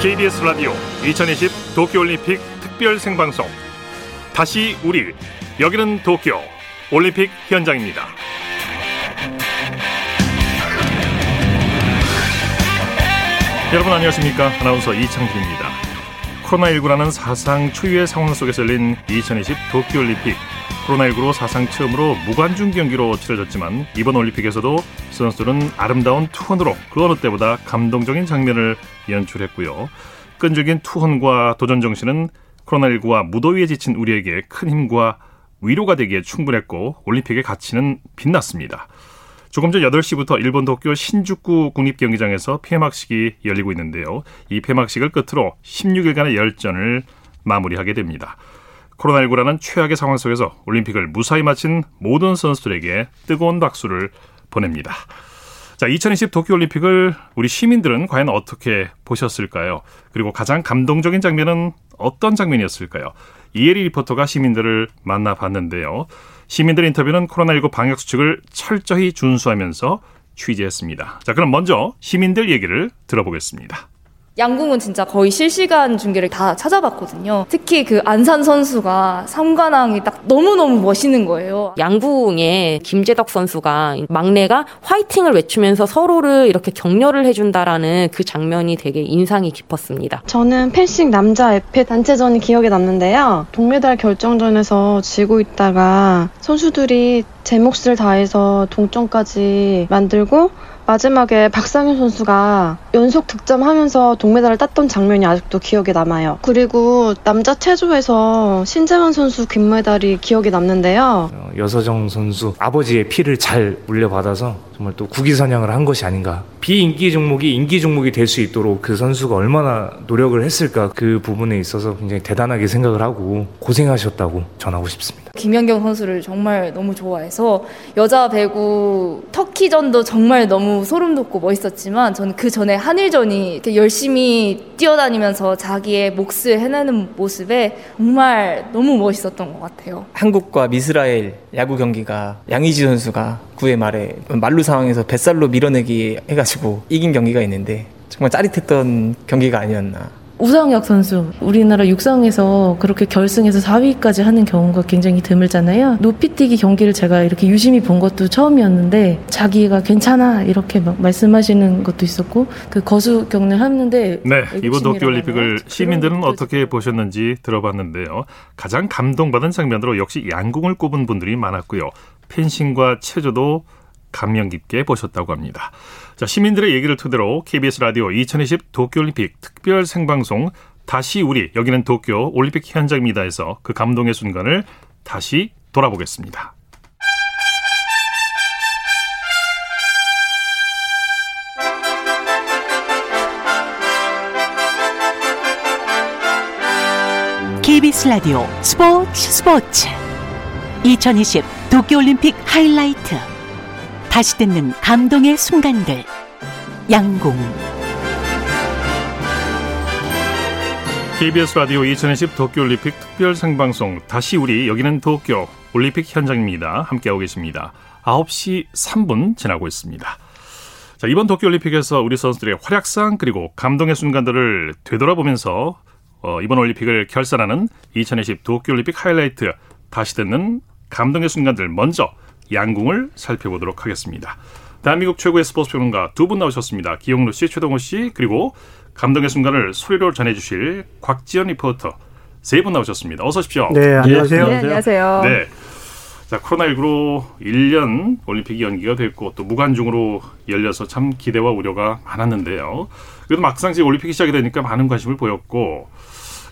KBS 라디오 2020 도쿄올림픽 특별 생방송 다시 우리 여기는 도쿄 올림픽 현장입니다. 여러분 안녕하십니까 아나운서 이창진입니다. 코로나19라는 사상 초유의 상황 속에서 열린 2020 도쿄올림픽 코로나19로 사상 처음으로 무관중 경기로 치러졌지만 이번 올림픽에서도 선수들은 아름다운 투혼으로 그 어느 때보다 감동적인 장면을 연출했고요. 끈질긴 투혼과 도전 정신은 코로나19와 무더위에 지친 우리에게 큰 힘과 위로가 되기에 충분했고 올림픽의 가치는 빛났습니다. 조금 전 8시부터 일본 도쿄 신주쿠 국립경기장에서 폐막식이 열리고 있는데요. 이 폐막식을 끝으로 16일간의 열전을 마무리하게 됩니다. 코로나19라는 최악의 상황 속에서 올림픽을 무사히 마친 모든 선수들에게 뜨거운 박수를 보냅니다. 자, 2020 도쿄올림픽을 우리 시민들은 과연 어떻게 보셨을까요? 그리고 가장 감동적인 장면은 어떤 장면이었을까요? 이혜리 리포터가 시민들을 만나봤는데요. 시민들 인터뷰는 코로나19 방역 수칙을 철저히 준수하면서 취재했습니다. 자, 그럼 먼저 시민들 얘기를 들어보겠습니다. 양궁은 진짜 거의 실시간 중계를 다 찾아봤거든요. 특히 그 안산 선수가 삼관왕이 딱 너무너무 멋있는 거예요. 양궁에 김재덕 선수가 막내가 화이팅을 외치면서 서로를 이렇게 격려를 해준다라는 그 장면이 되게 인상이 깊었습니다. 저는 펜싱 남자 에페 단체전이 기억에 남는데요. 동메달 결정전에서 지고 있다가 선수들이 제 몫을 다해서 동점까지 만들고 마지막에 박상현 선수가 연속 득점하면서 동메달을 땄던 장면이 아직도 기억에 남아요. 그리고 남자 체조에서 신재원 선수 금메달이 기억에 남는데요. 어, 여서정 선수 아버지의 피를 잘 물려받아서 정말 또 국위 선양을 한 것이 아닌가. 비인기 종목이 인기 종목이 될 수 있도록 그 선수가 얼마나 노력을 했을까 그 부분에 있어서 굉장히 대단하게 생각을 하고 고생하셨다고 전하고 싶습니다. 김연경 선수를 정말 너무 좋아해서 여자 배구 터키전도 정말 너무 소름 돋고 멋있었지만 저는 그 전에 한일전이 이렇게 열심히 뛰어다니면서 자기의 몫을 해내는 모습에 정말 너무 멋있었던 것 같아요. 한국과 미스라엘 야구 경기가 양의지 선수가 9회 말에 말루 상황에서 뱃살로 밀어내기 해가지고 이긴 경기가 있는데 정말 짜릿했던 경기가 아니었나. 우상혁 선수 우리나라 육상에서 그렇게 결승에서 4위까지 하는 경우가 굉장히 드물잖아요. 높이뛰기 경기를 제가 이렇게 유심히 본 것도 처음이었는데 자기가 괜찮아 이렇게 막 말씀하시는 것도 있었고 그 거수 경례를 하는데 네 이번 도쿄올림픽을 시민들은 어떻게 보셨는지 들어봤는데요. 가장 감동받은 장면으로 역시 양궁을 꼽은 분들이 많았고요. 펜싱과 체조도 감명 깊게 보셨다고 합니다. 자, 시민들의 얘기를 토대로 KBS 라디오 2020 도쿄올림픽 특별 생방송 다시 우리 여기는 도쿄 올림픽 현장입니다에서 그 감동의 순간을 다시 돌아보겠습니다. KBS 라디오 스포츠 스포츠 2020 도쿄올림픽 하이라이트 다시 듣는 감동의 순간들 양궁 KBS 라디오 2020 도쿄올림픽 특별 생방송 다시 우리 여기는 도쿄 올림픽 현장입니다. 함께하고 계십니다. 9시 3분 지나고 있습니다. 자, 이번 도쿄올림픽에서 우리 선수들의 활약상 그리고 감동의 순간들을 되돌아보면서 어, 이번 올림픽을 결산하는 2020 도쿄올림픽 하이라이트 다시 듣는 감동의 순간들 먼저 양궁을 살펴보도록 하겠습니다. 대한민국 최고의 스포츠 평론가 두 분 나오셨습니다. 기용루 씨, 최동호 씨, 그리고 감동의 순간을 소리로 전해주실 곽지연 리포터 세 분 나오셨습니다. 어서 오십시오. 네, 안녕하세요. 네, 안녕하세요. 네. 자, 코로나19로 1년 올림픽이 연기가 됐고 또 무관중으로 열려서 참 기대와 우려가 많았는데요. 그래도 막상 이제 올림픽이 시작이 되니까 많은 관심을 보였고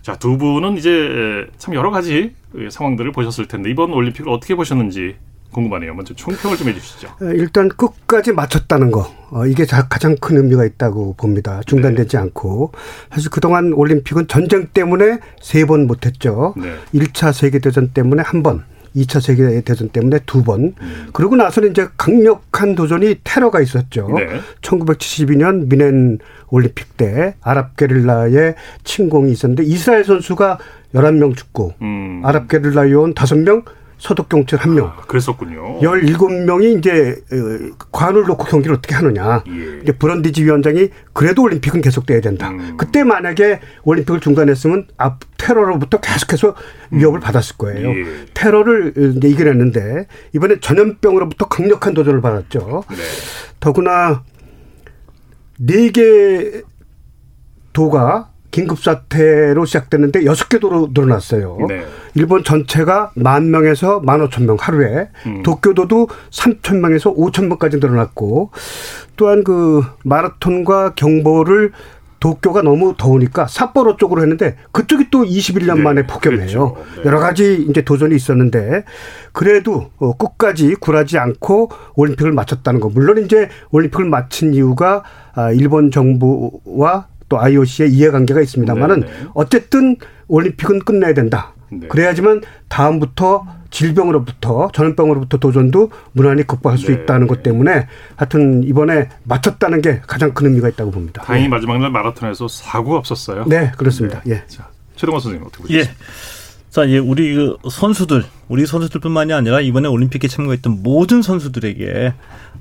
자, 두 분은 이제 참 여러 가지 상황들을 보셨을 텐데 이번 올림픽을 어떻게 보셨는지 궁금하네요. 먼저 총평을 좀 해주시죠. 일단 끝까지 마쳤다는 거 어, 이게 가장 큰 의미가 있다고 봅니다. 중단되지 네. 않고 사실 그동안 올림픽은 전쟁 때문에 세 번 못했죠. 네. 1차 세계대전 때문에 한 번. 2차 세계 대전 때문에 두 번. 음. 그러고 나서는 이제 강력한 도전이 테러가 있었죠. 네. 1972년 미넨 올림픽 때 아랍 게릴라의 침공이 있었는데 이스라엘 선수가 11명 죽고 음. 아랍 게릴라 요원 5명 소독경찰 한 명. 아, 그랬었군요. 17명이 이제 어, 관을 놓고 경기를 어떻게 하느냐. 예. 이제 브런디지 위원장이 그래도 올림픽은 계속돼야 된다. 음. 그때 만약에 올림픽을 중단했으면 앞 테러로부터 계속해서 위협을 음. 받았을 거예요. 예. 테러를 이제 이겨냈는데 이번에 전염병으로부터 강력한 도전을 받았죠. 네. 더구나 네개 도가 긴급사태로 시작됐는데 여섯 개 도로 늘어났어요. 네. 일본 전체가 만 명에서 만 오천 명 하루에 음. 도쿄도도 삼천 명에서 오천 명까지 늘어났고 또한 그 마라톤과 경보를 도쿄가 너무 더우니까 삿포로 쪽으로 했는데 그쪽이 또 21년 네, 만에 폭염해요. 그렇죠. 네. 여러 가지 이제 도전이 있었는데 그래도 어, 끝까지 굴하지 않고 올림픽을 마쳤다는 거. 물론 이제 올림픽을 마친 이유가 아, 일본 정부와 또 IOC의 이해관계가 있습니다만은 네, 네. 어쨌든 올림픽은 끝내야 된다. 네. 그래야지만 다음부터 질병으로부터 전염병으로부터 도전도 무난히 극복할 수 네. 있다는 것 때문에 하여튼 이번에 마쳤다는 게 가장 큰 의미가 있다고 봅니다. 다행히 네. 마지막 날 마라톤에서 사고가 없었어요. 네, 그렇습니다. 네. 예. 자, 최동원 선생님 어떻게 보세요? 예. 자, 예, 우리 그 선수들, 우리 선수들뿐만이 아니라 이번에 올림픽에 참가했던 모든 선수들에게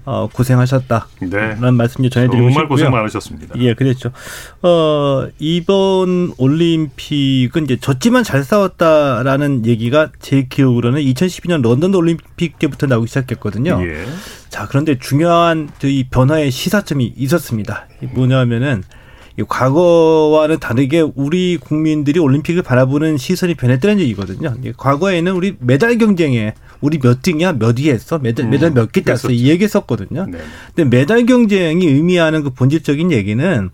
어, 고생하셨다. 네. 라는 말씀 좀 전해드리고 정말 싶고요. 고생 많으셨습니다. 예, 그랬죠. 어, 이번 올림픽은 이제 졌지만 잘 싸웠다라는 얘기가 제 기억으로는 2012년 런던 올림픽 때부터 나오기 시작했거든요. 예. 자, 그런데 중요한 이 변화의 시사점이 있었습니다. 뭐냐면은 과거와는 다르게 우리 국민들이 올림픽을 바라보는 시선이 변했다는 얘기거든요. 과거에는 우리 메달 경쟁에 우리 몇 등이야, 몇 위 했어, 메달, 음, 메달 몇 개 땄어, 이 얘기 했었거든요. 네. 근데 메달 경쟁이 의미하는 그 본질적인 얘기는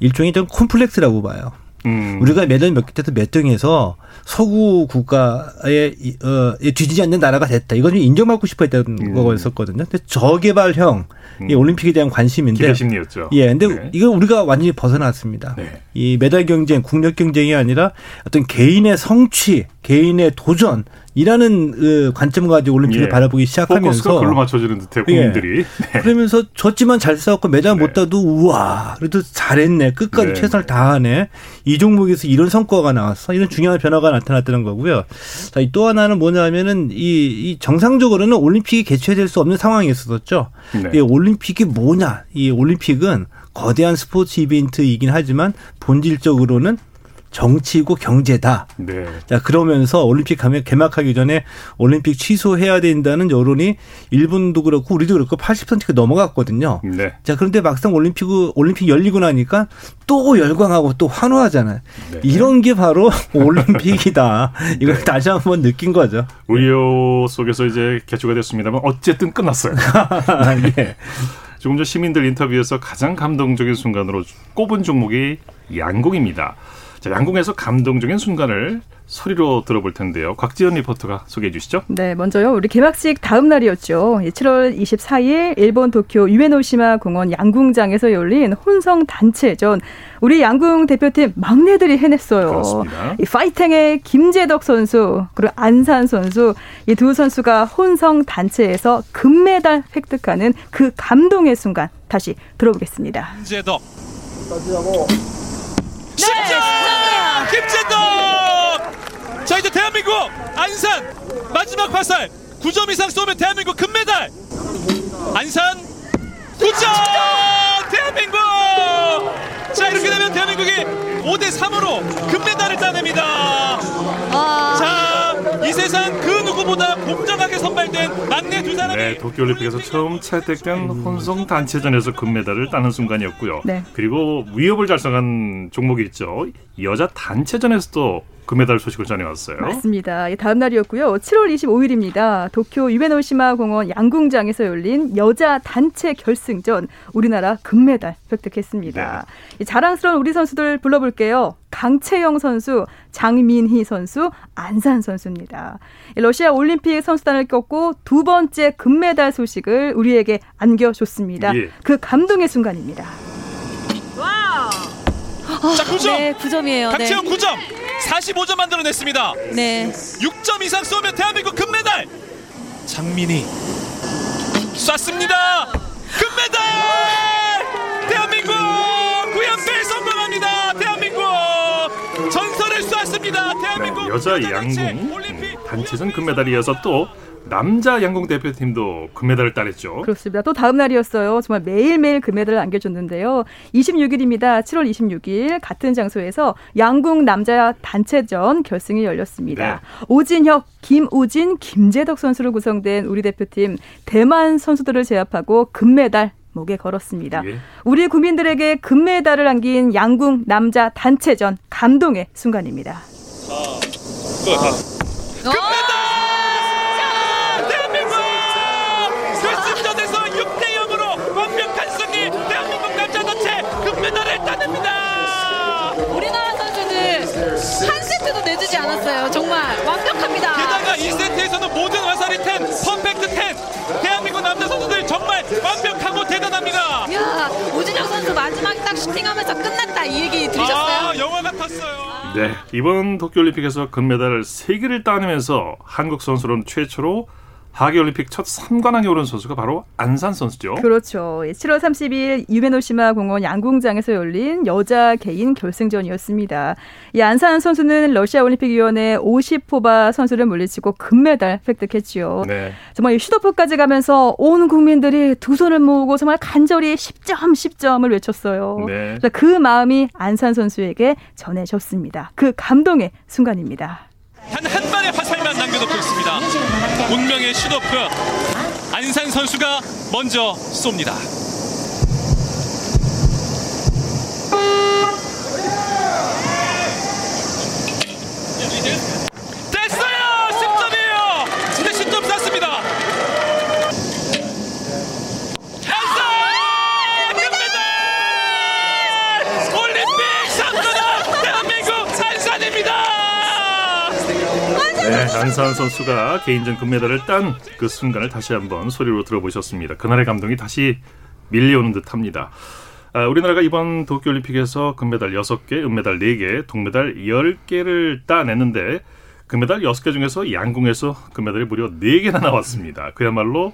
일종의 좀 콤플렉스라고 봐요. 음. 우리가 메달 몇개 따서 몇 등해서 서구 국가에 어, 뒤지지 않는 나라가 됐다. 이건 인정받고 싶어 했던 음. 거였었거든요. 근데 저개발형 음. 이 올림픽에 대한 관심인데 기대심리였죠. 예, 근데 네. 이거 우리가 완전히 벗어났습니다. 네. 이 메달 경쟁, 국력 경쟁이 아니라 어떤 개인의 성취, 개인의 도전 이라는 그 관점 가지고 올림픽을 예. 바라보기 시작하면서 그걸로 맞춰지는 듯해 국민들이 예. 네. 그러면서 졌지만 잘 싸웠고 메달 네. 못 따도 우와 그래도 잘했네 끝까지 네. 최선을 다하네 이 종목에서 이런 성과가 나왔어 이런 중요한 변화가 나타났다는 거고요. 자, 또 하나는 뭐냐면은 이, 이 정상적으로는 올림픽이 개최될 수 없는 상황이었었죠. 네. 이 올림픽이 뭐냐 이 올림픽은 거대한 스포츠 이벤트이긴 하지만 본질적으로는 정치고 경제다. 네. 자 그러면서 올림픽 개막하기 전에 올림픽 취소해야 된다는 여론이 일본도 그렇고 우리도 그렇고 80%가 넘어갔거든요. 네. 자 그런데 막상 올림픽 올림픽 열리고 나니까 또 열광하고 또 환호하잖아요. 네. 이런 게 바로 올림픽이다. 이걸 네. 다시 한번 느낀 거죠. 우려 속에서 이제 개최가 됐습니다만 어쨌든 끝났어요. 예. 조금 전 시민들 인터뷰에서 가장 감동적인 순간으로 꼽은 종목이 양궁입니다. 자, 양궁에서 감동적인 순간을 소리로 들어볼 텐데요. 곽지연 리포터가 소개해 주시죠. 네, 먼저요. 우리 개막식 다음 날이었죠. 7월 24일 일본 도쿄 유에노시마 공원 양궁장에서 열린 혼성 단체전. 우리 양궁 대표팀 막내들이 해냈어요. 그렇습니다. 이 파이팅의 김재덕 선수 그리고 안산 선수 이 두 선수가 혼성 단체에서 금메달 획득하는 그 감동의 순간 다시 들어보겠습니다. 김재덕. 네, 김재덕! 자, 이제 대한민국 안산 마지막 화살 9점 이상 쏘면 대한민국 금메달! 안산 9점! 대한민국! 자, 이렇게 되면 대한민국이 5대 3으로 금메달을 따냅니다. 아... 자, 이 세상 그 누구보다 공정하게 선발된 막내 두 사람이 네, 도쿄올림픽에서 처음 채택된 혼성 단체전에서 금메달을 따는 순간이었고요. 네. 그리고 위협을 달성한 종목이 있죠. 여자 단체전에서도 금메달 소식을 전해왔어요. 맞습니다. 다음 날이었고요. 7월 25일입니다. 도쿄 유에노시마 공원 양궁장에서 열린 여자 단체 결승전 우리나라 금메달 획득했습니다. 네. 자랑스러운 우리 선수들 불러볼게요. 강채영 선수, 장민희 선수, 안산 선수입니다. 러시아 올림픽 선수단을 꺾고 두 번째 금메달 소식을 우리에게 안겨줬습니다. 예. 그 감동의 순간입니다. Wow! 자, 9점. 네, 9점이에요. 강채영 네. 9점. 45점 만들어냈습니다. 네. 6점 이상 쏘면 대한민국 금메달. 장민이 쐈습니다. 금메달! 대한민국 9연패 성공합니다. 대한민국 전설을 쐈습니다. 대한민국 여자 양궁 단체전 금메달에 이어서 또 남자 양궁 대표팀도 금메달을 따냈죠. 그렇습니다. 또 다음 날이었어요. 정말 매일매일 금메달을 안겨줬는데요. 26일입니다. 7월 26일 같은 장소에서 양궁 남자 단체전 결승이 열렸습니다. 네. 오진혁, 김우진, 김재덕 선수로 구성된 우리 대표팀 대만 선수들을 제압하고 금메달 목에 걸었습니다. 예. 우리 국민들에게 금메달을 안긴 양궁 남자 단체전 감동의 순간입니다. 아, 끝. 금메달! 내주지 않았어요. 정말 완벽합니다. 게다가 2세트에서는 모든 화살이 10, 퍼펙트 10. 대한민국 남자 선수들 정말 완벽하고 대단합니다. 야, 오진영 선수 마지막에 딱 슈팅하면서 끝났다 이 얘기 들으셨어요? 아, 영화 같았어요. 네, 이번 도쿄올림픽에서 금메달 3개를 따내면서 한국 선수로는 최초로 하계올림픽 첫 3관왕에 오른 선수가 바로 안산 선수죠. 그렇죠. 7월 30일 유메노시마 공원 양궁장에서 열린 여자 개인 결승전이었습니다. 이 안산 선수는 러시아 올림픽위원회 50호바 선수를 물리치고 금메달 획득했지요. 네. 정말 슈도프까지 가면서 온 국민들이 두 손을 모으고 정말 간절히 10점 10점을 외쳤어요. 네. 그 마음이 안산 선수에게 전해졌습니다. 그 감동의 순간입니다. 단 한 발의 화살만 남겨놓고 있습니다. 운명의 슈도프 안산 선수가 먼저 쏩니다. 안산 선수가 개인전 금메달을 딴 그 순간을 다시 한번 소리로 들어보셨습니다. 그날의 감동이 다시 밀려오는 듯합니다. 아, 우리나라가 이번 도쿄올림픽에서 금메달 6개, 은메달 4개, 동메달 10개를 따냈는데 금메달 6개 중에서 양궁에서 금메달이 무려 4개나 나왔습니다. 그야말로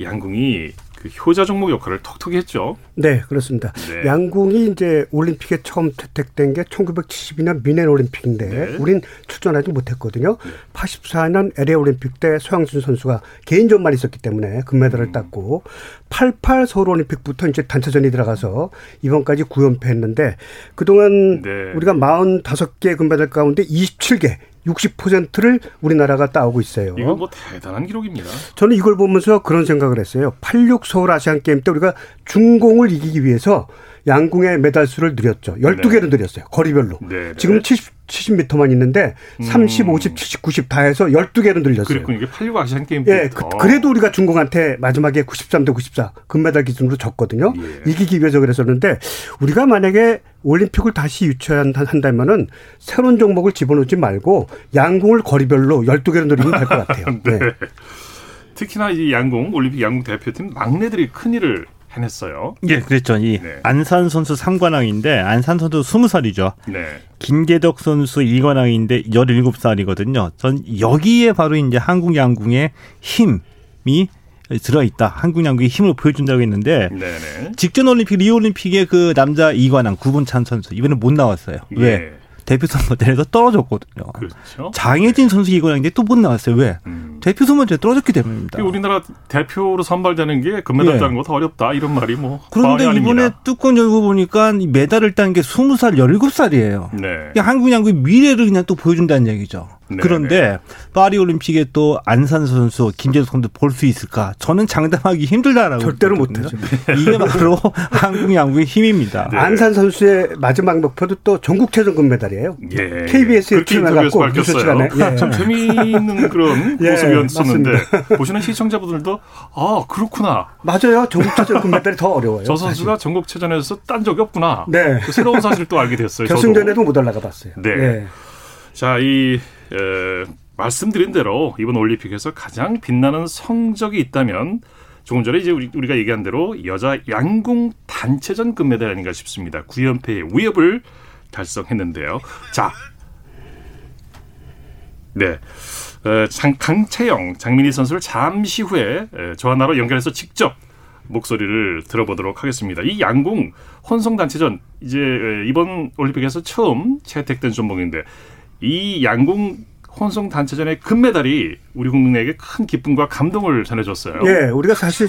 양궁이 그 효자 종목 역할을 톡톡히 했죠. 네, 그렇습니다. 네. 양궁이 이제 올림픽에 처음 채택된 게 1972년 미넨 올림픽인데 네. 우린 출전하지 못했거든요. 네. 84년 LA 올림픽 때 소양준 선수가 개인전만 있었기 때문에 금메달을 음. 땄고 88 서울 올림픽부터 이제 단체전이 들어가서 이번까지 9연패했는데 그동안 네. 우리가 45개 금메달 가운데 27개 60%를 우리나라가 따오고 있어요. 이건 뭐 대단한 기록입니다. 저는 이걸 보면서 그런 생각을 했어요. 86 서울 아시안 게임 때 우리가 중공을 이기기 위해서 양궁의 메달 수를 늘렸죠. 12개를 네. 늘렸어요. 거리별로. 지금 70 70m만 있는데 음. 30, 50, 70, 90 다 해서 12개로 늘렸어요. 그렇군요. 이게 86 아시안 게임 예, 그, 래도 우리가 중공한테 마지막에 93대 94 금메달 기준으로 졌거든요. 예. 이기기 위해서 그랬었는데 우리가 만약에 올림픽을 다시 유치한다면은 새로운 종목을 집어넣지 말고 양궁을 거리별로 12개로 늘리면 될 것 같아요. 네. 네. 특히나 이 양궁 올림픽 양궁 대표팀 막내들이 큰 일을 해냈어요. 예, 그랬죠. 이 네. 안산 선수 3관왕인데 안산 선수 20살이죠. 네. 김재덕 선수 2관왕인데 17살이거든요. 전 여기에 바로 이제 한국 양궁의 힘이 들어있다. 한국 양궁의 힘을 보여준다고 했는데 네네. 직전 올림픽 리오 올림픽의 그 남자 2관왕 구본찬 선수 이번에 못 나왔어요. 예. 왜? 대표 선거대에서 떨어졌거든요. 그렇죠. 장혜진 선수 이거랑인데 또 못 나왔어요. 왜? 음. 대표 선거제 떨어졌기 때문입니다. 우리나라 대표로 선발되는 게 금메달 네. 따는 거더 어렵다 이런 말이 뭐 그런데 이번에 뚜껑 열고 보니까 메달을 딴 게 20살, 17살이에요. 네. 한국 양구의 미래를 그냥 또 보여준다는 얘기죠. 네, 그런데 네. 파리 올림픽에 또 안산 선수, 김재수 선수 볼 수 있을까? 저는 장담하기 힘들다라고 절대로 못하죠. 이게 바로 한국 양구의 힘입니다. 네. 안산 선수의 마지막 목표도 또 전국체전 금메달이에요. 예. KBS에 출연해갖고 뉴스 시간에 예. 참 재미있는 그런 예, 모습이었었는데 보시는 시청자분들도 아 그렇구나. 맞아요. 전국체전 금메달이 더 어려워요. 저 선수가 사실. 전국체전에서 딴 적이 없구나. 네. 그 새로운 사실을 또 알게 됐어요. 결승전에도 못 올라가 봤어요. 네. 예. 자, 이 에, 말씀드린 대로 이번 올림픽에서 가장 빛나는 성적이 있다면 조금 전에 이제 우리, 우리가 얘기한 대로 여자 양궁 단체전 금메달 아닌가 싶습니다. 9연패의 위협을 달성했는데요. 자, 네. 어, 장, 강채영, 장민희 선수를 잠시 후에 저와 나로 연결해서 직접 목소리를 들어보도록 하겠습니다. 이 양궁 혼성 단체전 이제 이번 올림픽에서 처음 채택된 종목인데 이 양궁 혼성 단체전의 금메달이 우리 국민에게 큰 기쁨과 감동을 전해줬어요. 예, 우리가 사실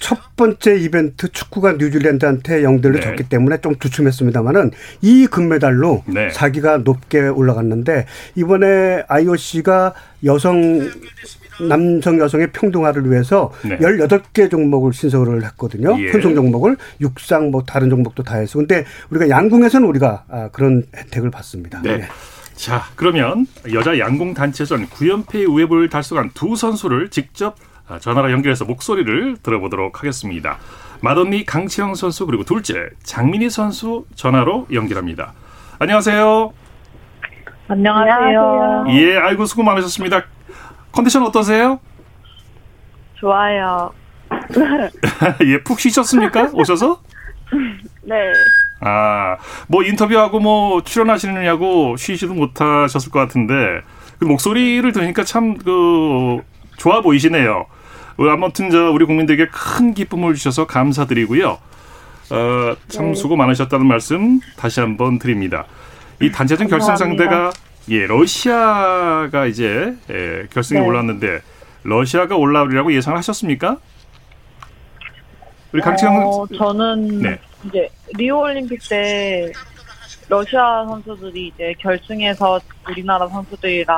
첫 번째 이벤트 축구가 뉴질랜드한테 0대1로 네. 졌기 때문에 좀 주춤했습니다만은 이 금메달로 네. 자기가 높게 올라갔는데 이번에 IOC가 여성 남성 여성의 평등화를 위해서 네. 18개 종목을 신설을 했거든요. 예. 혼성 종목을 육상 뭐 다른 종목도 다 해서 근데 우리가 양궁에서는 우리가 아, 그런 혜택을 받습니다. 네. 네. 자, 그러면 여자 양궁 단체전 9연패 우회부를 달성한 두 선수를 직접 아, 전화로 연결해서 목소리를 들어보도록 하겠습니다. 맏언니 강치영 선수 그리고 둘째 장민희 선수 전화로 연결합니다. 안녕하세요. 안녕하세요. 예, 아이고 수고 많으셨습니다. 컨디션 어떠세요? 좋아요. 예, 푹 쉬셨습니까? 오셔서? 네. 아, 뭐 인터뷰하고 뭐 출연하시느냐고 쉬지도 못하셨을 것 같은데 그 목소리를 들으니까 참 그 좋아 보이시네요. 아무튼 저 우리 국민들에게 큰 기쁨을 주셔서 감사드리고요. 어, 참 네. 수고 많으셨다는 말씀 다시 한번 드립니다. 이 단체전 결승 상대가 예, 러시아가 이제 예, 결승에 네. 올랐는데 러시아가 올라오리라고 예상을 하셨습니까? 우리 강채영 어, 저는 네. 이제 리오 올림픽 때 러시아 선수들이 이제 결승에서 우리나라 선수들이랑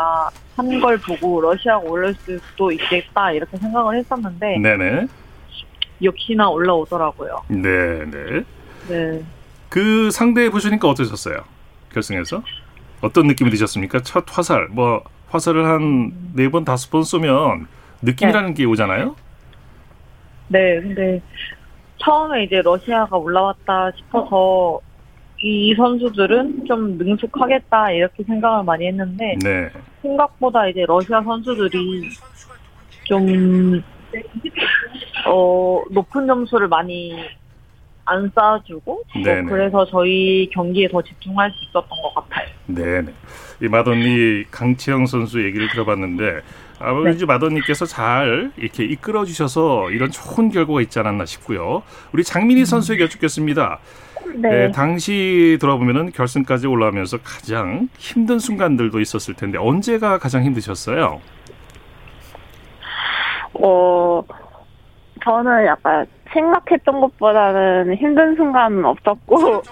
한 걸 보고 러시아가 올릴 수도 있겠다 이렇게 생각을 했었는데 네네. 역시나 올라오더라고요. 네네. 네. 그 상대 보시니까 어떠셨어요? 결승에서 어떤 느낌이 드셨습니까? 첫 화살 뭐 화살을 한 네 번 다섯 번 쏘면 느낌이라는 네. 게 오잖아요. 네, 근데 처음에 이제 러시아가 올라왔다 싶어서 이 선수들은 좀 능숙하겠다 이렇게 생각을 많이 했는데 네. 생각보다 이제 러시아 선수들이 좀 어, 높은 점수를 많이 안 쌓아주고 뭐 그래서 저희 경기에 더 집중할 수 있었던 것 같아요. 네네. 이 마더니 강치영 선수 얘기를 들어봤는데 아버지 네. 마더니께서 잘 이렇게 이끌어 주셔서 이런 좋은 결과가 있지 않았나 싶고요. 우리 장민희 음. 선수에게 여쭙겠습니다. 네. 네, 당시 돌아보면은 결승까지 올라오면서 가장 힘든 순간들도 있었을 텐데 언제가 가장 힘드셨어요? 어, 저는 약간 생각했던 것보다는 힘든 순간은 없었고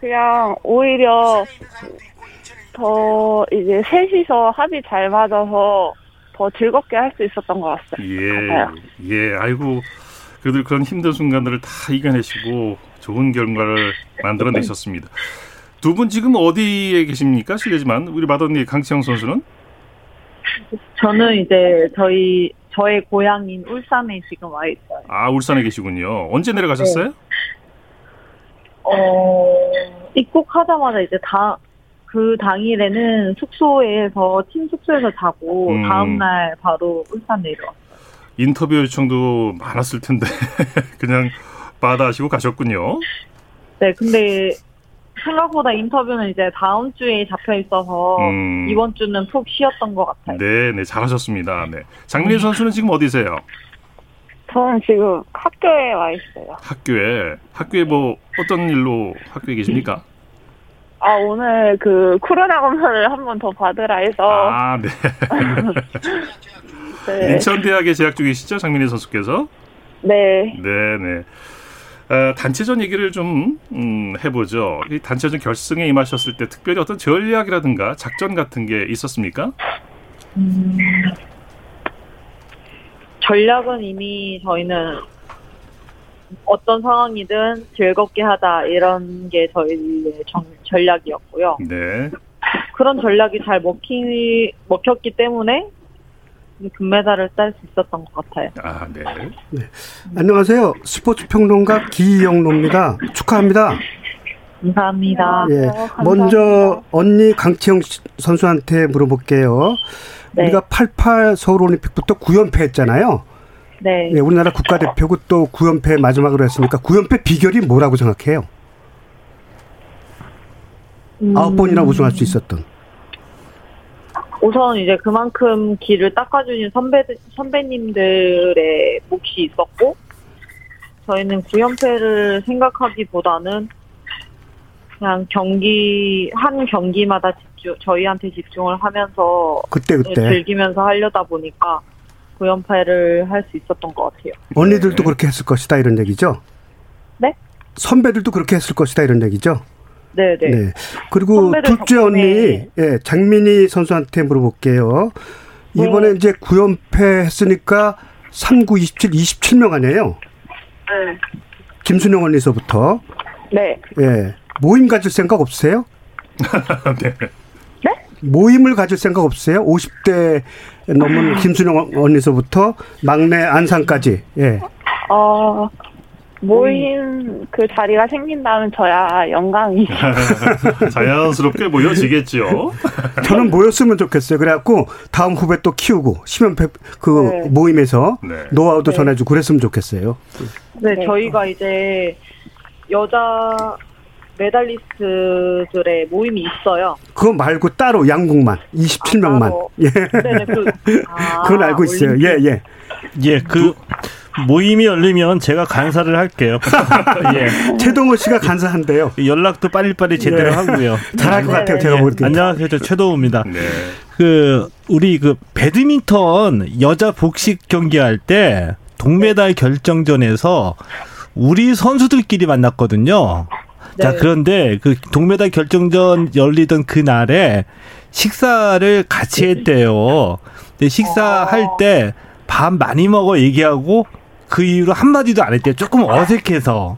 그냥 오히려 더 이제 셋이서 합이 잘 맞아서 더 즐겁게 할 수 있었던 것 같아요. 예, 예, 아이고 그들 그런 힘든 순간들을 다 이겨내시고 좋은 결과를 만들어내셨습니다. 두 분 지금 어디에 계십니까? 실례지만 우리 마더니 강치영 선수는? 저는 이제 저희 저의 고향인 울산에 지금 와 있어요. 아 울산에 계시군요. 언제 내려가셨어요? 네. 어 입국하자마자 이제 다 그 당일에는 숙소에서 팀 숙소에서 자고 음. 다음 날 바로 울산 내려왔어요. 인터뷰 요청도 많았을 텐데 그냥 받아하시고 가셨군요. 네, 근데 생각보다 인터뷰는 이제 다음 주에 잡혀 있어서 음. 이번 주는 푹 쉬었던 것 같아요. 네, 네, 잘하셨습니다. 네. 장민희 네. 선수는 지금 어디세요? 저는 지금 학교에 와 있어요. 학교에 학교에 뭐 어떤 일로 학교에 계십니까? 아 오늘 그 코로나 검사를 한 번 더 받으라 해서 아 네. 네. 인천 대학에 재학 중이시죠 장민희 선수께서? 네. 네, 네. 어, 단체전 얘기를 좀 음, 해보죠. 이 단체전 결승에 임하셨을 때 특별히 어떤 전략이라든가 작전 같은 게 있었습니까? 음, 전략은 이미 저희는 어떤 상황이든 즐겁게 하자 이런 게 저희의 정, 전략이었고요. 네. 그런 전략이 잘 먹히, 먹혔기 때문에 금메달을 딸 수 있었던 것 같아요. 아, 네. 네. 안녕하세요. 스포츠 평론가 기영로입니다. 축하합니다. 감사합니다. 예. 감사합니다. 먼저 언니 강채영 선수한테 물어볼게요. 네. 우리가 88 서울 올림픽부터 9연패 했잖아요. 네. 예, 우리나라 국가대표고 또 9연패 마지막으로 했으니까 9연패 비결이 뭐라고 생각해요? 음... 아홉 번이나 우승할 수 있었던. 우선 이제 그만큼 길을 닦아주신 선배 선배님들의 몫이 있었고 저희는 9연패를 생각하기보다는 그냥 경기 한 경기마다 집중 저희한테 집중을 하면서 그때 그때 즐기면서 하려다 보니까 구연패를 할 수 있었던 것 같아요. 언니들도 네. 그렇게 했을 것이다 이런 얘기죠? 네? 선배들도 그렇게 했을 것이다 이런 얘기죠? 네네. 네. 네. 그리고 둘째 언니, 예, 장민희 선수한테 물어볼게요. 이번에 네. 이제 구연패 했으니까 39, 27, 27명 아니에요? 네. 김순영 언니서부터. 네. 예. 모임 가질 생각 없으세요? 네. 네? 모임을 가질 생각 없으세요? 50대 넘은 김순영 언니서부터 막내 안상까지. 예. 어, 모임 그 자리가 생긴다면 저야 영광이 자연스럽게 모여지겠죠. 저는 모였으면 좋겠어요. 그래갖고 다음 후배 또 키우고 심연 그 네. 모임에서 네. 노하우도 네. 전해주고 그랬으면 좋겠어요. 네, 네, 저희가 이제 여자 메달리스트들의 모임이 있어요. 그거 말고 따로 양궁만 27명만. 아, 예. 네네, 그, 아, 그건 알고 있어요. 올림픽. 예, 예. 예, 그 모임이 열리면 제가 간사를 할게요. 예. 최동호 씨가 간사한데요. 연락도 빨리빨리 제대로 네. 하고요. 잘할 것 같아요. 제가 볼때. 안녕하세요. 저 최동호입니다. 네. 그 우리 그 배드민턴 여자 복식 경기할 때 동메달 결정전에서 우리 선수들끼리 만났거든요. 네. 자, 그런데 그 동메달 결정전 열리던 그 날에 식사를 같이 했대요. 근데 식사할 때 밥 많이 먹어 얘기하고 그 이후로 한마디도 안 했대요. 조금 어색해서.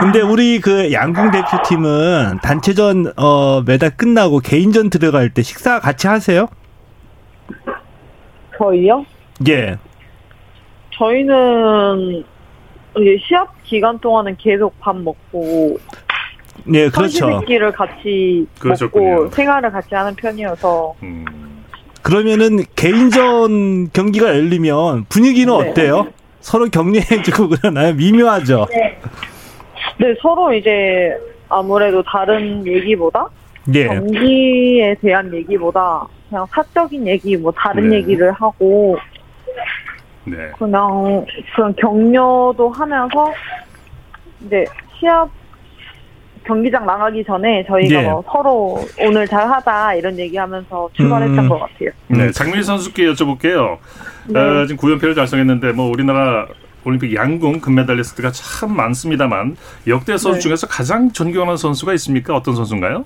근데 우리 그 양궁 대표팀은 단체전 어 메달 끝나고 개인전 들어갈 때 식사 같이 하세요? 저희요? 예. 저희는 시합 기간 동안은 계속 밥 먹고 네, 그렇죠. 끼를 같이 그러셨군요. 먹고 생활을 같이 하는 편이어서 음. 그러면은 개인전 경기가 열리면 분위기는 네. 어때요? 서로 격려해주고 그러나요? 미묘하죠. 네. 네, 서로 이제 아무래도 다른 얘기보다 네. 경기에 대한 얘기보다 그냥 사적인 얘기, 뭐 다른 네. 얘기를 하고 네. 그냥 그런 격려도 하면서 이제 시합 경기장 나가기 전에 저희가 네. 뭐 서로 오늘 잘 하자 이런 얘기하면서 출발했던 음. 것 같아요. 네, 장민 선수께 여쭤볼게요. 네. 어, 지금 9연패를 달성했는데 뭐 우리나라 올림픽 양궁 금메달리스트가 참 많습니다만 역대 선수 네. 중에서 가장 존경하는 선수가 있습니까? 어떤 선수인가요?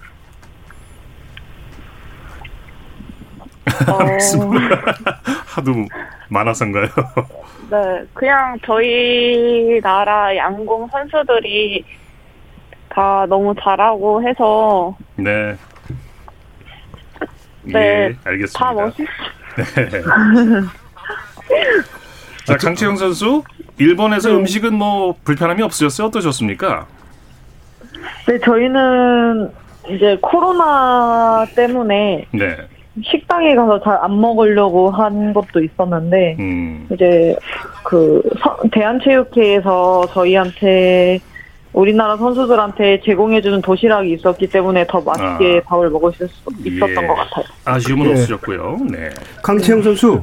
어... 하도 많아서인가요? 네, 그냥 저희 나라 양궁 선수들이 다 너무 잘하고 해서 네. 네, 예, 알겠습니다. 다 멋있. 네. 자, 강채영 선수, 일본에서 네. 음식은 뭐 불편함이 없으셨어요? 어떠셨습니까? 네, 저희는 이제 코로나 때문에 네. 식당에 가서 잘 안 먹으려고 한 것도 있었는데 음. 이제 그 대한체육회에서 저희한테 우리나라 선수들한테 제공해주는 도시락이 있었기 때문에 더 맛있게 아. 밥을 먹을 수 있었던 예. 것 같아요. 아쉬움은 네. 없으셨고요. 네. 강채영 선수.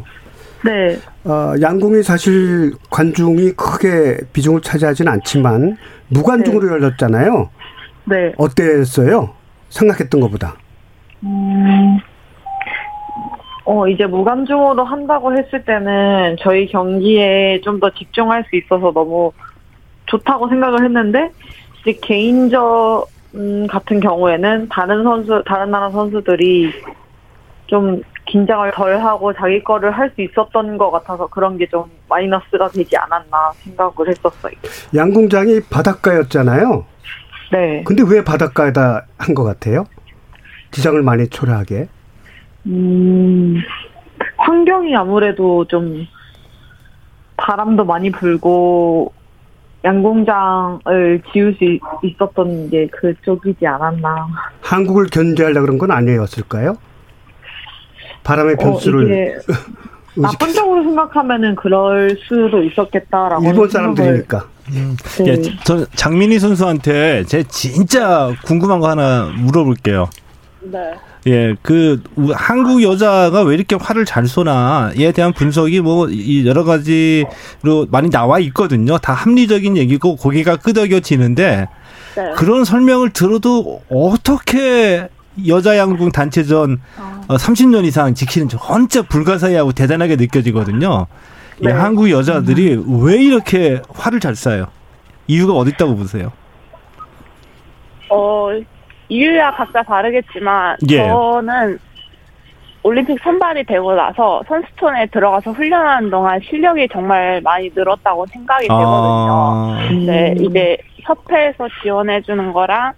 네. 어, 양궁이 사실 관중이 크게 비중을 차지하지는 않지만 무관중으로 네. 열렸잖아요. 네. 어땠어요? 생각했던 것보다. 음, 어, 이제 무관중으로 한다고 했을 때는 저희 경기에 좀 더 집중할 수 있어서 너무 좋다고 생각을 했는데, 이제 개인적, 음, 같은 경우에는 다른 선수, 다른 나라 선수들이 좀 긴장을 덜 하고 자기 거를 할 수 있었던 것 같아서 그런 게 좀 마이너스가 되지 않았나 생각을 했었어요. 양궁장이 바닷가였잖아요. 네. 근데 왜 바닷가에다 한 것 같아요? 지장을 많이 초래하게? 음, 환경이 아무래도 좀 바람도 많이 불고 양궁장을 지을 수 있었던 게 그쪽이지 않았나. 한국을 견제하려 그런 건 아니었을까요? 바람의 어, 변수를 어, 나쁜 쪽으로 생각하면은 그럴 수도 있었겠다라고. 일본 사람들이니까. 음. 네. 예, 저 장민희 선수한테 제 진짜 궁금한 거 하나 물어볼게요. 네. 예, 그 한국 여자가 왜 이렇게 화를 잘 쏘나에 대한 분석이 뭐 여러 가지로 많이 나와 있거든요. 다 합리적인 얘기고 고개가 끄덕여지는데 네. 그런 설명을 들어도 어떻게 여자 양궁 단체전 어, 30년 이상 지키는 진짜 불가사의하고 대단하게 느껴지거든요. 네. 이 한국 여자들이 왜 이렇게 화를 잘 쏴요? 이유가 어디 있다고 보세요? 어, 이유야 각자 다르겠지만 예. 저는 올림픽 선발이 되고 나서 선수촌에 들어가서 훈련하는 동안 실력이 정말 많이 늘었다고 생각이 아. 되거든요. 네, 이제 협회에서 지원해 주는 거랑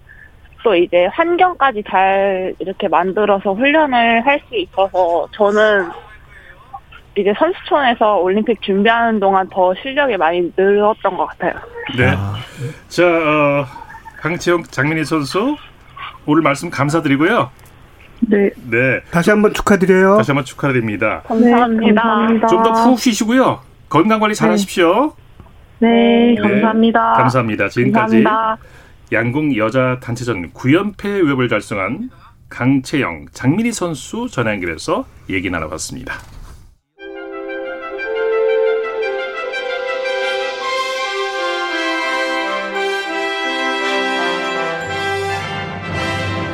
또 이제 환경까지 잘 이렇게 만들어서 훈련을 할 수 있어서 저는 이제 선수촌에서 올림픽 준비하는 동안 더 실력이 많이 늘었던 것 같아요. 네. 자, 어, 강채영 장민희 선수 오늘 말씀 감사드리고요. 네. 네. 다시 한번 축하드려요. 다시 한번 축하드립니다. 감사합니다. 네, 좀더 푹 쉬시고요. 건강 관리 잘 하십시오. 네, 네, 감사합니다. 감사합니다. 지금까지 감사합니다. 양궁 여자 단체전 9연패 웹을 달성한 강채영, 장민희 선수 전화 연결해서 얘기 나눠봤습니다.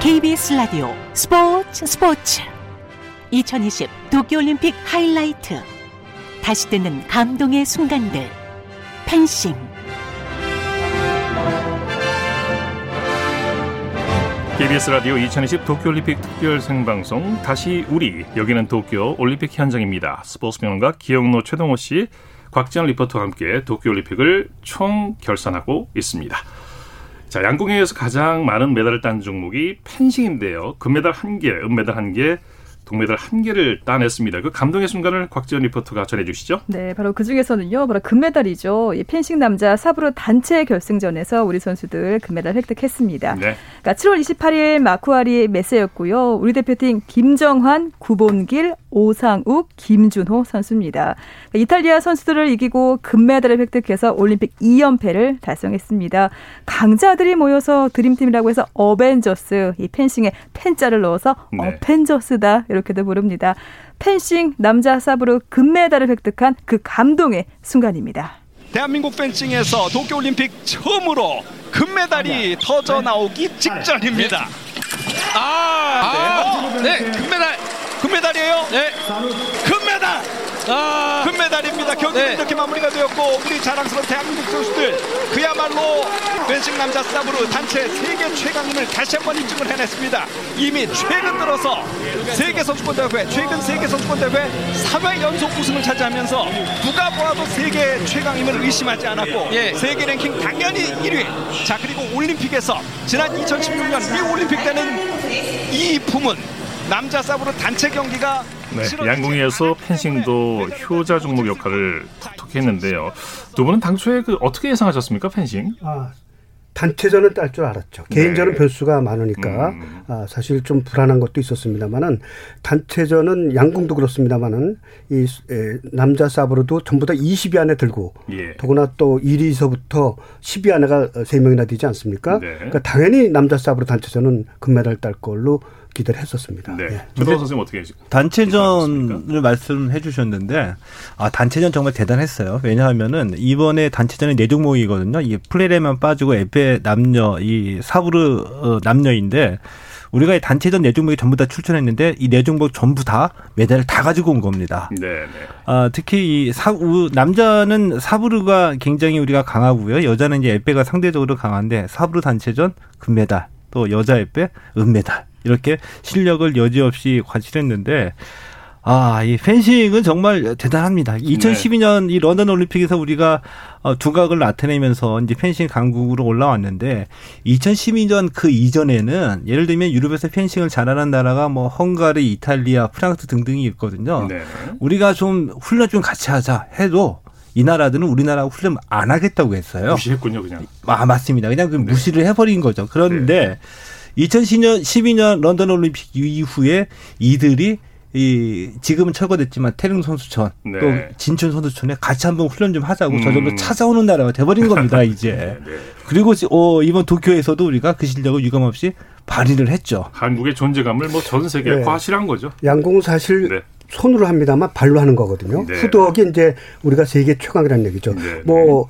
KBS 라디오 스포츠 스포츠. 2020 도쿄올림픽 하이라이트. 다시 듣는 감동의 순간들. 펜싱. KBS 라디오 2020 도쿄올림픽 특별 생방송 다시 우리. 여기는 도쿄 올림픽 현장입니다. 스포츠 평론가 기영노 최동호 씨, 곽지연 리포터와 함께 도쿄올림픽을 총 결산하고 있습니다. 자, 양궁에서 가장 많은 메달을 딴 종목이 펜싱인데요. 금메달 1개, 은메달 1개, 동메달 한 개를 따냈습니다. 그 감동의 순간을 곽지연 리포터가 전해주시죠. 네, 바로 그 중에서는요, 바로 금메달이죠. 이 펜싱 남자 사브르 단체 결승전에서 우리 선수들 금메달 획득했습니다. 네. 그러니까 7월 28일 마쿠아리 메세였고요. 우리 대표팀 김정환, 구본길, 오상욱, 김준호 선수입니다. 그러니까 이탈리아 선수들을 이기고 금메달을 획득해서 올림픽 2연패를 달성했습니다. 강자들이 모여서 드림팀이라고 해서 어벤져스, 이 펜싱에 펜자를 넣어서 네. 어펜저스다 이렇게도 부릅니다. 펜싱 남자 사브르 금메달을 획득한 그 감동의 순간입니다. 대한민국 펜싱에서 도쿄올림픽 처음으로 금메달이 터져 나오기 직전입니다. 아, 아 네. 네, 금메달, 금메달이에요. 네, 금메달. 아~ 금메달입니다. 경기는 네. 이렇게 마무리가 되었고 우리 자랑스러운 대한민국 선수들 그야말로 펜싱 남자 싸브르 단체 세계 최강임을 다시 한번 입증을 해냈습니다. 이미 최근 들어서 세계 선수권 대회 최근 세계 선수권 대회 3회 연속 우승을 차지하면서 누가 보아도 세계 최강임을 의심하지 않았고 예. 세계 랭킹 당연히 1위. 자 그리고 올림픽에서 지난 2016년 미 올림픽 때는 이 품은 남자 싸브르 단체 경기가 네, 양궁에서 펜싱도 효자 종목 역할을 톡톡히 했는데요. 두 분은 당초에 그 어떻게 예상하셨습니까, 펜싱? 아, 단체전은 딸 줄 알았죠. 네. 개인전은 변수가 많으니까 음. 아, 사실 좀 불안한 것도 있었습니다만은 단체전은 양궁도 그렇습니다만은 이 에, 남자 사브로도 전부 다 20위 안에 들고 예. 더구나 또 1위서부터 10위 안에가 3명이나 되지 않습니까? 네. 그러니까 당연히 남자 사브로 단체전은 금메달 딸 걸로 기대를 했었습니다. 네. 예. 조동 선생님 어떻게 단체전을 말씀해 주셨는데 아 단체전 정말 대단했어요. 왜냐하면은 이번에 단체전이 네 종목이거든요. 이 플레레만 빠지고 에페 남녀 이 사브르 어, 남녀인데 우리가 이 단체전 네 종목이 전부 다 출전했는데 이 네 종목 전부 다 메달을 다 가지고 온 겁니다. 네. 네. 아, 특히 이 사, 남자는 사브르가 굉장히 우리가 강하고요. 여자는 이제 에페가 상대적으로 강한데 사브르 단체전 금메달 또 여자 에페 은메달 이렇게 실력을 여지없이 과실했는데 아, 이 펜싱은 정말 대단합니다. 2012년 이 런던 올림픽에서 우리가 어, 두각을 나타내면서 이제 펜싱 강국으로 올라왔는데 2012년 그 이전에는 예를 들면 유럽에서 펜싱을 잘하는 나라가 뭐 헝가리, 이탈리아, 프랑스 등등이 있거든요. 네. 우리가 좀 훈련 좀 같이 하자 해도 이 나라들은 우리나라하고 훈련 안 하겠다고 했어요. 무시했군요, 그냥. 아, 맞습니다. 그냥 그 무시를 해버린 거죠. 그런데 네. 2012년 12년 런던 올림픽 이후에 이들이 이 지금은 철거됐지만 태릉 선수촌 네. 또 진천 선수촌에 같이 한번 훈련 좀 하자고 음. 저절로 찾아오는 나라가 돼버린 겁니다 이제 네. 그리고 어, 이번 도쿄에서도 우리가 그 실력을 유감없이 발휘를 했죠. 한국의 존재감을 뭐 전 세계에 네. 과실한 거죠. 양궁 사실 네. 손으로 합니다만 발로 하는 거거든요. 네. 후드웍이 이제 우리가 세계 최강이라는 얘기죠. 네. 뭐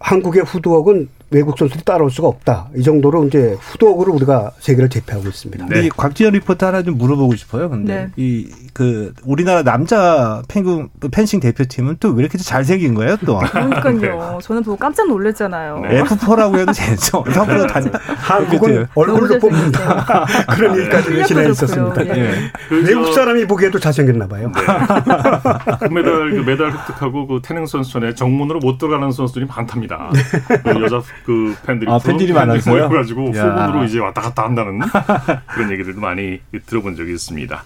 한국의 후드웍은 외국 선수들이 따라올 수가 없다. 이 정도로 이제 후독으로 우리가 세계를 제패하고 있습니다. 네. 이 곽지연 리포터 하나 좀 물어보고 싶어요. 근데 네. 이그 우리나라 남자 펜구 펜싱 대표팀은 또 왜 이렇게 잘생긴 거예요, 또? 그러니까요. 저는 보고 깜짝 놀랐잖아요. 네. F4라고 해도 되죠. 서로 다 한국은 얼굴로 뽑는다. 그런 일까지 진행했었습니다. 예. 그 외국 사람이 보기에도 잘생겼나 봐요. 네. 금메달 그 메달 획득하고 그 태능 선수촌에 정문으로 못 들어가는 선수들이 많답니다. 그 여자 그 팬들이 아, 팬들이 많아서요. 가지고 후문으로 이제 왔다 갔다 한다는 그런 얘기들도 많이 들어본 적이 있습니다.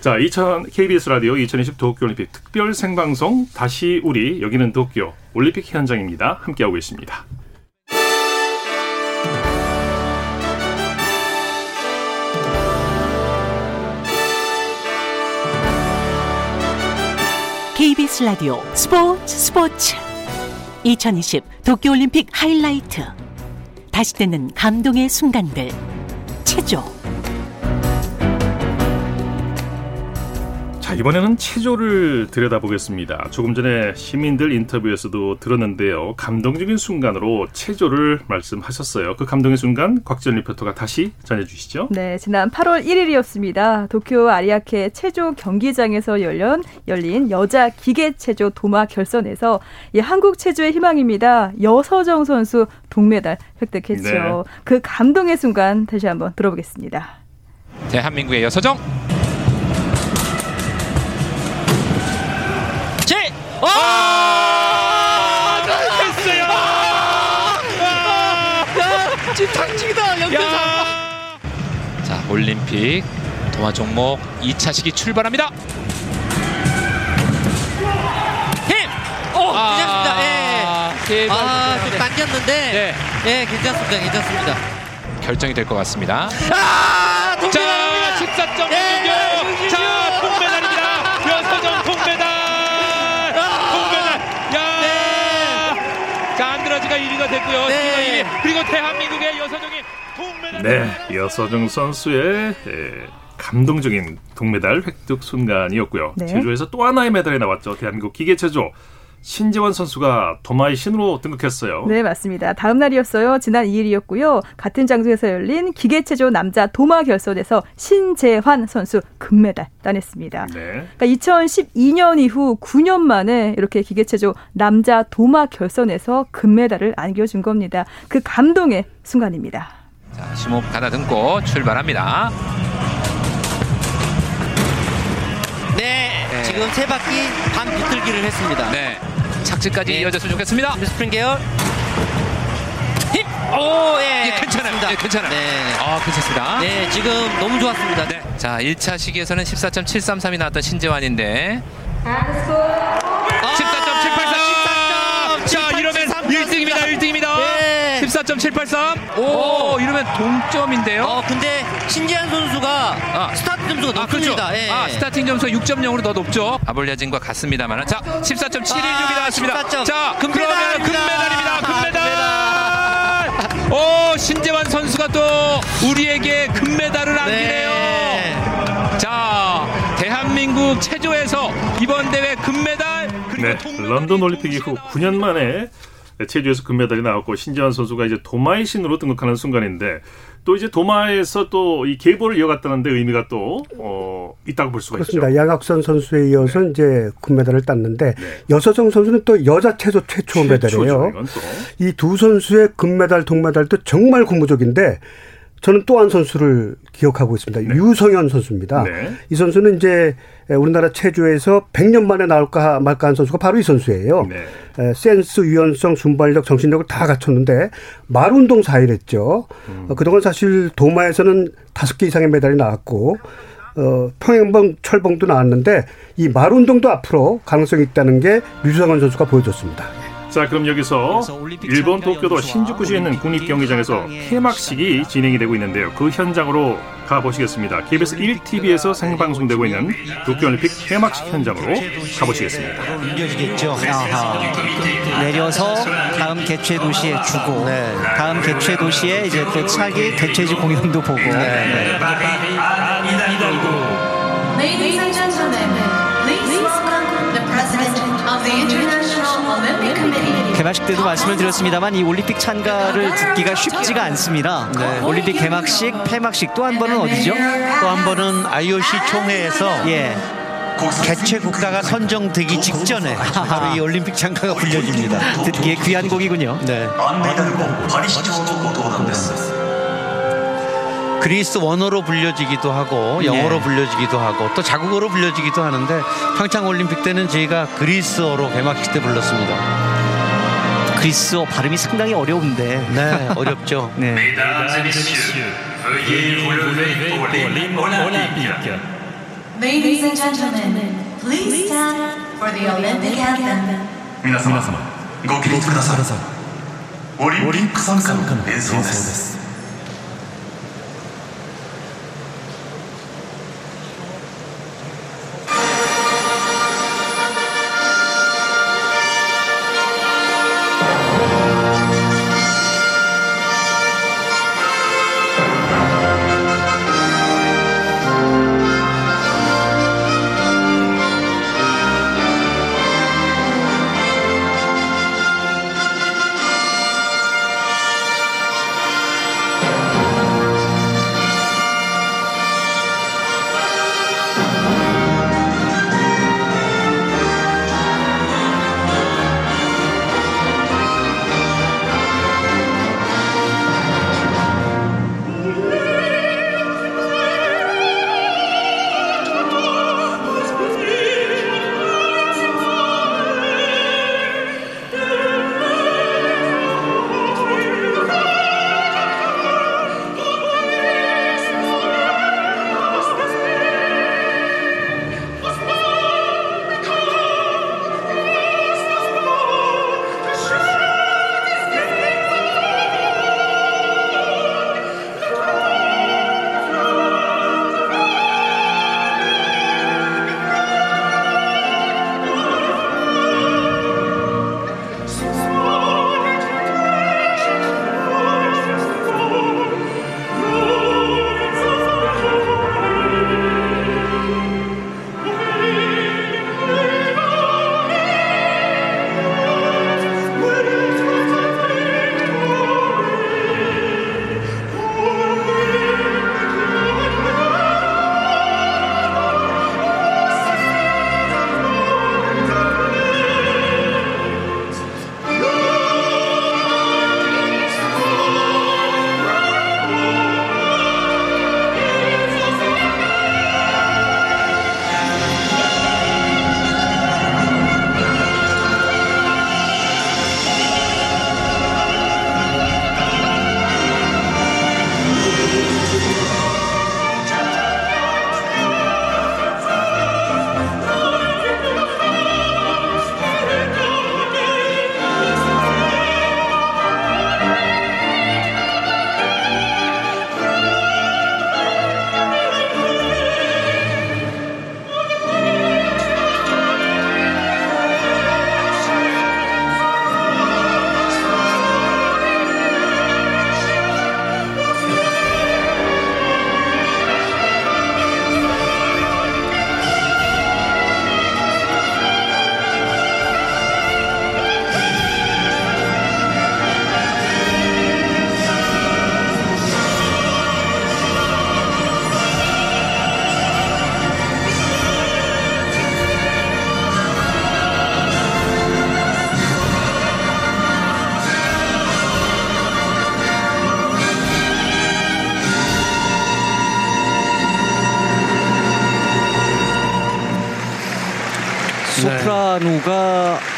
자, 2000 KBS 라디오 2020 도쿄올림픽 특별 생방송 다시 우리 여기는 도쿄 올림픽 현장입니다. 함께하고 계십니다. KBS 라디오 스포츠 스포츠 2020 도쿄올림픽 하이라이트. 다시 듣는 감동의 순간들. 체조 이번에는 체조를 들여다보겠습니다. 조금 전에 시민들 인터뷰에서도 들었는데요. 감동적인 순간으로 체조를 말씀하셨어요. 그 감동의 순간 곽지연 리포터가 다시 전해주시죠. 네, 지난 8월 1일이었습니다. 도쿄 아리아케 체조 경기장에서 열린, 열린 여자 기계 체조 도마 결선에서 이 한국 체조의 희망입니다. 여서정 선수 동메달 획득했죠. 네. 그 감동의 순간 다시 한번 들어보겠습니다. 대한민국의 여서정 올림픽 동화 종목 2차 시기 출발합니다. 힘! 오, 아, 괜찮습니다. 예. 아, 좀 당겼는데. 네. 예, 괜찮습니다. 괜찮습니다. 결정이 될 것 같습니다. 아, 자, 14점 예, 자, 동메달입니다. 여서정 동메달. 아직가 1위가 됐고요. 네. 1위. 그리고 대한민국의 여서정이 동메달. 네, 여서정 선수의 예, 감동적인 동메달 획득 순간이었고요. 네. 제주에서 또 하나의 메달이 나왔죠. 대한민국 기계체조 신재원 선수가 도마의 신으로 등극했어요. 네, 맞습니다. 다음 날이었어요. 지난 2일이었고요. 같은 장소에서 열린 기계체조 남자 도마 결선에서 신재환 선수 금메달 따냈습니다. 네. 그러니까 2012년 이후 9년 만에 이렇게 기계체조 남자 도마 결선에서 금메달을 안겨준 겁니다. 그 감동의 순간입니다. 자, 심호흡 가다듬고 출발합니다. 네, 네, 지금 세 바퀴 반 비틀기를 했습니다. 네. 착지까지 네. 이어졌으면 좋겠습니다. 스프링 계열. 힘! 오, 예. 예 괜찮아요. 예, 괜찮아요. 네. 아, 괜찮습니다. 네, 지금 너무 좋았습니다. 네. 자, 1차 시기에서는 14.733이 나왔던 신재환인데. 아, 14.783. 자, 이러면 1등입니다. 1등입니다. 네. 14.783. 오, 이러면 동점인데요. 어, 근데 신재환 선수가 아. 스타트 점수가 높습니다. 아, 그렇죠. 예. 아, 스타팅 점수가 6.0으로 더 높죠. 아블랴진과 같습니다만. 자, 14.716이 아, 나왔습니다. 14점. 자, 금메달, 금메달입니다. 금메달. 오, 신재환 선수가 또 우리에게 금메달을 안기네요. 네. 자, 대한민국 체조에서 이번 대회 금메달 네, 런던 올림픽 이후 9년 만에 체조에서 금메달이 나왔고 신재환 선수가 이제 도마의 신으로 등극하는 순간인데 또 이제 도마에서 또 이 계보를 이어갔다는데 의미가 또 어, 있다고 볼 수가 그렇습니다. 있죠. 양학선 선수에 이어서 네. 이제 금메달을 땄는데 네. 여서정 선수는 또 여자 체조 최초 메달이에요. 이 두 선수의 금메달, 동메달도 정말 고무적인데 저는 또 한 선수를 기억하고 있습니다. 네. 유성현 선수입니다. 네. 이 선수는 이제 우리나라 체조에서 100년 만에 나올까 말까 한 선수가 바로 이 선수예요. 네. 센스, 유연성, 순발력, 정신력을 다 갖췄는데 말 운동 4위했죠. 음. 어, 그동안 사실 도마에서는 다섯 개 이상의 메달이 나왔고 어, 평행봉, 철봉도 나왔는데 이 말 운동도 앞으로 가능성이 있다는 게 유성현 선수가 보여줬습니다. 자, 그럼 여기서 일본 도쿄도 신주쿠시에 있는 국립경기장에서 폐막식이 진행이 되고 있는데요. 그 현장으로 가보시겠습니다. KBS 1TV에서 생방송되고 있는 도쿄올림픽 폐막식 현장으로 가보시겠습니다. 옮겨지겠죠. 내려서 다음 개최 도시에 주고 네. 다음 개최 도시에 이제 또 차기 개최지 공연도 보고. 네. 네. Ladies 개막식 때도 말씀을 드렸습니다만 이 올림픽 참가를 듣기가 쉽지가 않습니다. 네. 올림픽 개막식, 폐막식 또 한 번은 어디죠? 또 한 번은 IOC 총회에서 예. 개최 국가가 선정되기 직전에 바로 이 올림픽 참가가 불려집니다. 듣기에 귀한 곡이군요. 네. 그리스 원어로 불려지기도 하고 영어로 네. 불려지기도 하고 또 자국어로 불려지기도 하는데 평창 올림픽 때는 저희가 그리스어로 개막식 때 불렀습니다. 그리스어 발음이 상당히 어려운데. 네, 어렵죠. 네. Ladies and gentlemen, please stand for the Olympic anthem. 皆様、ご起立ください。オリンピック参加の演奏です。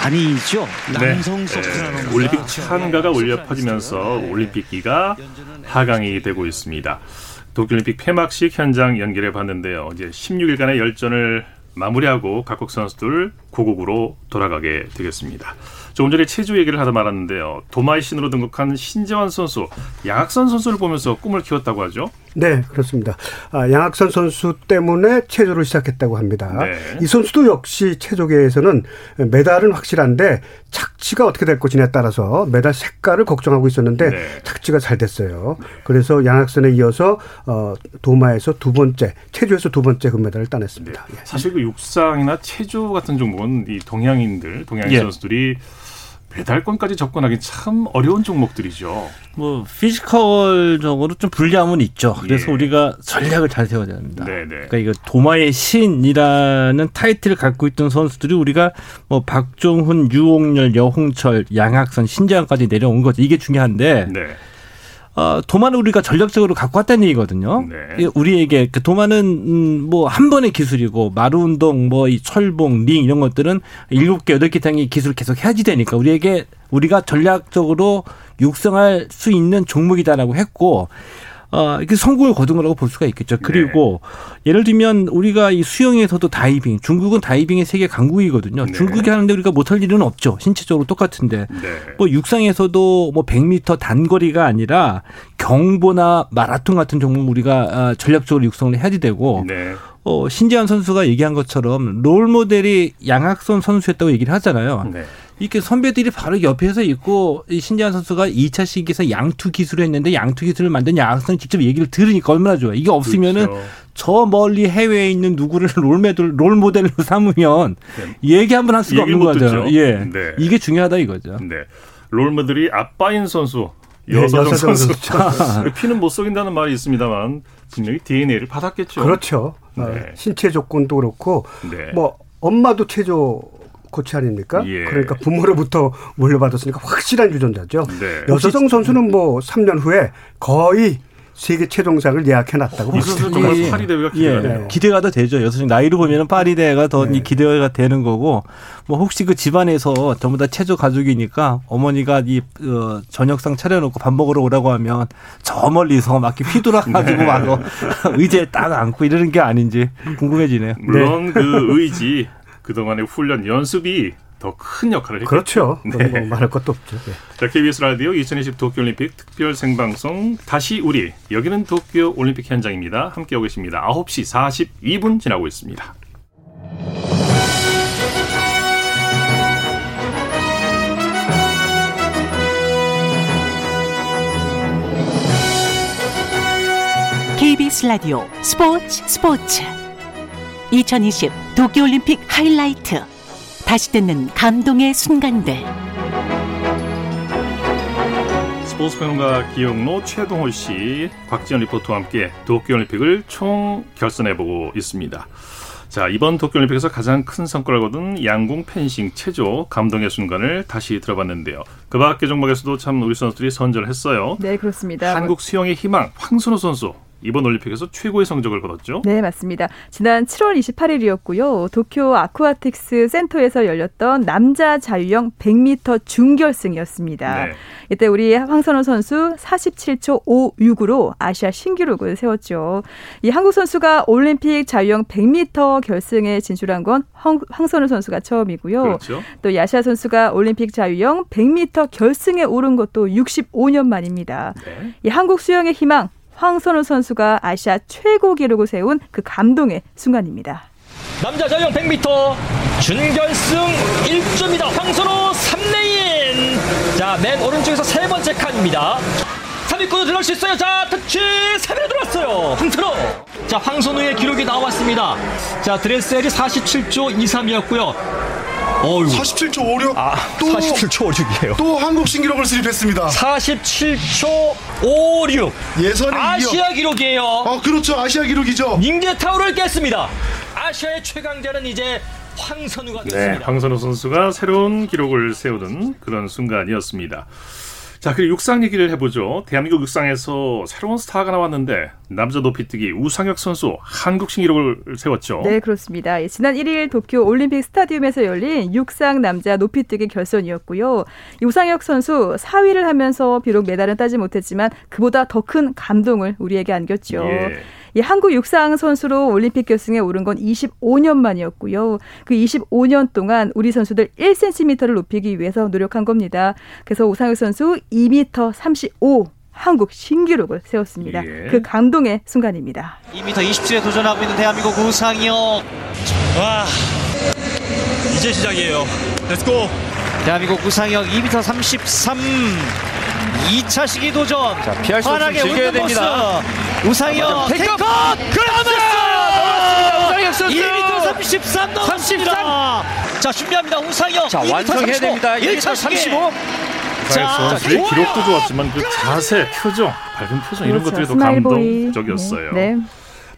아니죠. 남성 네. 소프라노. 올림픽 찬가가 울려 퍼지면서 올림픽기가 하강이 되고 있습니다. 도쿄올림픽 폐막식 현장 연결해 봤는데요. 이제 16일간의 열전을 마무리하고 각국 선수들 고국으로 돌아가게 되겠습니다. 조금 전에 체조 얘기를 하다 말았는데요. 도마이 신으로 등극한 신재환 선수, 양학선 선수를 보면서 꿈을 키웠다고 하죠. 네, 그렇습니다. 아, 양학선 선수 때문에 체조를 시작했다고 합니다. 네. 이 선수도 역시 체조계에서는 메달은 확실한데 착지가 어떻게 될 것이냐에 따라서 메달 색깔을 걱정하고 있었는데 네. 착지가 잘 됐어요. 그래서 양학선에 이어서 어, 도마에서 두 번째, 체조에서 두 번째 금메달을 따냈습니다. 네. 사실 그 육상이나 체조 같은 종목 은이 동양인들, 동양인 예. 선수들이 메달권까지 접근하기 참 어려운 종목들이죠. 뭐 physical적으로 좀 불리함은 있죠. 그래서 예. 우리가 전략을 잘 세워야 됩니다. 네네. 그러니까 이거 도마의 신이라는 타이틀을 갖고 있던 선수들이 우리가 뭐 박종훈, 유홍열, 여홍철, 양학선, 신재환까지 내려온 거죠. 이게 중요한데. 네. 어, 도마는 우리가 전략적으로 갖고 왔다는 얘기거든요. 네. 우리에게 그 도마는 음, 뭐한 번의 기술이고 마루 운동, 뭐 이 철봉, 링 이런 것들은 일곱 개 여덟 개 단위 기술 계속 해야지 되니까 우리에게 우리가 전략적으로 육성할 수 있는 종목이다라고 했고 어, 이게 성공을 거둔 거라고 볼 수가 있겠죠. 네. 그리고 네. 예를 들면 우리가 이 수영에서도 다이빙, 중국은 다이빙의 세계 강국이거든요. 네. 중국이 하는데 우리가 못할 일은 없죠. 신체적으로 똑같은데. 네. 뭐 육상에서도 뭐 100m 단거리가 아니라 경보나 마라톤 같은 종목 우리가 아, 전략적으로 육성을 해야지 되고 네. 어, 신재환 선수가 얘기한 것처럼 롤 모델이 양학선 선수였다고 얘기를 하잖아요. 네. 이렇게 선배들이 바로 옆에서 있고 이 신재환 선수가 2차 시기에서 양투 기술을 했는데 양투 기술을 만든 양학선이 직접 얘기를 들으니까 얼마나 좋아. 이게 없으면은 그렇죠. 저 멀리 해외에 있는 누구를 롤모델 롤 모델로 삼으면 네. 얘기 한 번 할 수가 없는 거죠. 예. 네. 이게 중요하다 이거죠. 네. 롤 모델이 아빠인 선수 여서정 네, 선수 피는 못 속인다는 말이 있습니다만 분명히 DNA를 받았겠죠. 그렇죠. 네. 어, 신체 조건도 그렇고 네. 뭐 엄마도 체조 코치 아닙니까? 예. 그러니까 부모로부터 물려받았으니까 확실한 유전자죠. 네. 여서정 선수는 뭐 3년 후에 거의 세계 최종상을 예약해놨다고 이 선수 정말 파리 대회가 기대가 예, 기대가 더 되죠. 여성 나이로 보면은 파리 대회가 더 네. 기대가 되는 거고 뭐 혹시 그 집안에서 전부 다 체조 가족이니까 어머니가 이 어, 저녁상 차려놓고 밥 먹으러 오라고 하면 저 멀리서 막 휘두락 가지고 네. 막 의자에 딱 앉고 이러는 게 아닌지 궁금해지네요. 물론 네. 그 의지 그동안의 훈련 연습이 더 큰 역할을 했죠. 그렇죠. 네. 뭐 말할 것도 없죠. 네. 자, KBS 라디오 2020 도쿄올림픽 특별 생방송 다시 우리 여기는 도쿄 올림픽 현장입니다. 함께하고 계십니다. 9시 42분 지나고 있습니다. KBS 라디오 스포츠 스포츠 2020 도쿄올림픽 하이라이트 다시 듣는 감동의 순간들 스포츠 평론가 기영로 최동호 씨, 곽지연 리포터와 함께 도쿄올림픽을 총 결선해보고 있습니다. 자, 이번 도쿄올림픽에서 가장 큰 성과를 거둔 양궁, 펜싱, 체조, 감동의 순간을 다시 들어봤는데요. 그 밖의 종목에서도 참 우리 선수들이 선전했어요. 네, 그렇습니다. 한국 수영의 희망, 황선우 선수 이번 올림픽에서 최고의 성적을 거뒀죠. 네, 맞습니다. 지난 7월 28일이었고요. 도쿄 아쿠아틱스 센터에서 열렸던 남자 자유형 100m 준결승이었습니다. 네. 이때 우리 황선호 선수 47초 56으로 아시아 신기록을 세웠죠. 이 한국 선수가 올림픽 자유형 100m 결승에 진출한 건 황, 황선우 선수가 처음이고요. 그렇죠. 또 야시아 선수가 올림픽 자유형 100m 결승에 오른 것도 65년 만입니다. 네. 이 한국 수영의 희망 황선우 선수가 아시아 최고 기록을 세운 그 감동의 순간입니다. 남자 자유형 100m 준결승 1조입니다. 황선우 3레인. 자, 맨 오른쪽에서 세 번째 칸입니다. 3위권으로 들어갈 수 있어요. 자, 터치 3위로 들어왔어요. 황선우. 자, 황선우의 기록이 나왔습니다. 자, 드레셀이 47조 23이었고요. 어휴. 47초 56. 아, 또 47초 56이에요. 또 한국 신기록을 수립했습니다. 47초 56. 예선의 아시아 기록이에요. 어, 그렇죠. 아시아 기록이죠. 닝제타우를 깼습니다. 아시아의 최강자는 이제 황선우가 됐습니다. 네, 황선우 선수가 새로운 기록을 세우는 그런 순간이었습니다. 자, 그리고 육상 얘기를 해보죠. 대한민국 육상에서 새로운 스타가 나왔는데 남자 높이뛰기 우상혁 선수 한국 신기록을 세웠죠. 네, 그렇습니다. 예, 지난 1일 도쿄 올림픽 스타디움에서 열린 육상 남자 높이뛰기 결선이었고요. 우상혁 선수 4위를 하면서 비록 메달은 따지 못했지만 그보다 더 큰 감동을 우리에게 안겼죠. 예. 이 한국 육상 선수로 올림픽 결승에 오른 건 25년 만이었고요. 그 25년 동안 우리 선수들 1cm를 높이기 위해서 노력한 겁니다. 그래서 오상혁 선수 2m 35 한국 신기록을 세웠습니다. 예. 그 감동의 순간입니다. 2m 27에 도전하고 있는 대한민국 우상혁. 와, 이제 시작이에요. Let's go. 대한민국 우상혁 2m 33. 2차 시기 도전. 자, 피할 수 없이 즐겨야 됩니다. 우상혁 테이크 그렇죠. 우상혁 선수 2m 33 넘었습니다. 33. 자, 준비합니다. 우상혁. 자, 완성해야 됩니다. 1차 35. 자, 선수의 기록도 좋았지만 그 자세, 표정, 밝은 표정 이런 그렇죠. 것들이 더 smile boy. 감동적이었어요. 네.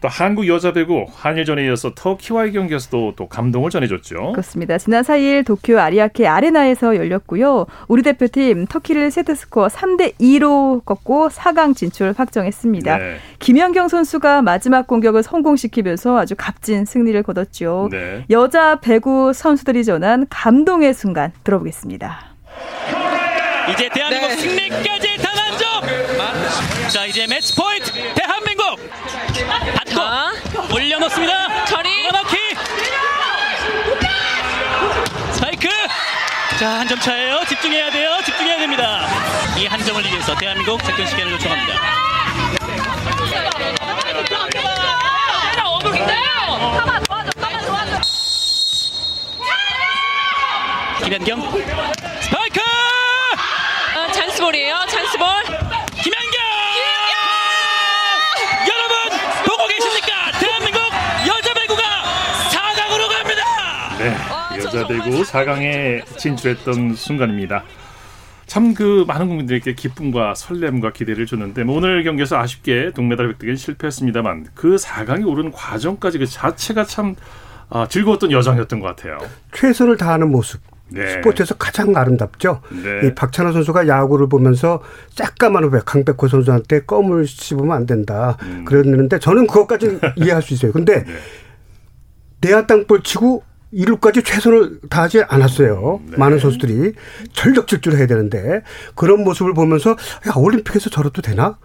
또 한국 여자 배구 한일전에 이어서 터키와의 경기에서도 또 감동을 전해줬죠. 그렇습니다. 지난 4일 도쿄 아리아케 아레나에서 열렸고요. 우리 대표팀 터키를 세트 스코어 3대 2로 꺾고 4강 진출 확정했습니다. 네. 김연경 선수가 마지막 공격을 성공시키면서 아주 값진 승리를 거뒀죠. 네. 여자 배구 선수들이 전한 감동의 순간 들어보겠습니다. 이제 대한민국 승리까지 단한 점. 자 이제 매치 포인트 대한민국 받고 올려놓습니다. 처리 넣기. 스파이크. 자 한 점 차예요. 집중해야 돼요. 집중해야 됩니다. 이 한 점을 위해서 대한민국 작전 시간을 요청합니다. 김현경 스파이크 어, 찬스볼이에요. 찬스볼. 여자 배구 4강에 진출했던 순간입니다. 참 그 많은 국민들에게 기쁨과 설렘과 기대를 줬는데 뭐 오늘 경기에서 아쉽게 동메달 획득에 실패했습니다만 그 4강에 오른 과정까지 그 자체가 참 아, 즐거웠던 여정이었던 것 같아요. 최선을 다하는 모습. 네. 스포츠에서 가장 아름답죠. 네. 이 박찬호 선수가 야구를 보면서 짝까만 후배 강백호 선수한테 껌을 씹으면 안 된다. 음. 그랬는데 저는 그것까지는 이해할 수 있어요. 근데 네. 내야 땅볼 치고 이루까지 최선을 다하지 않았어요. 네. 많은 선수들이 전력 질주를 해야 되는데 그런 모습을 보면서 야 올림픽에서 저래도 되나?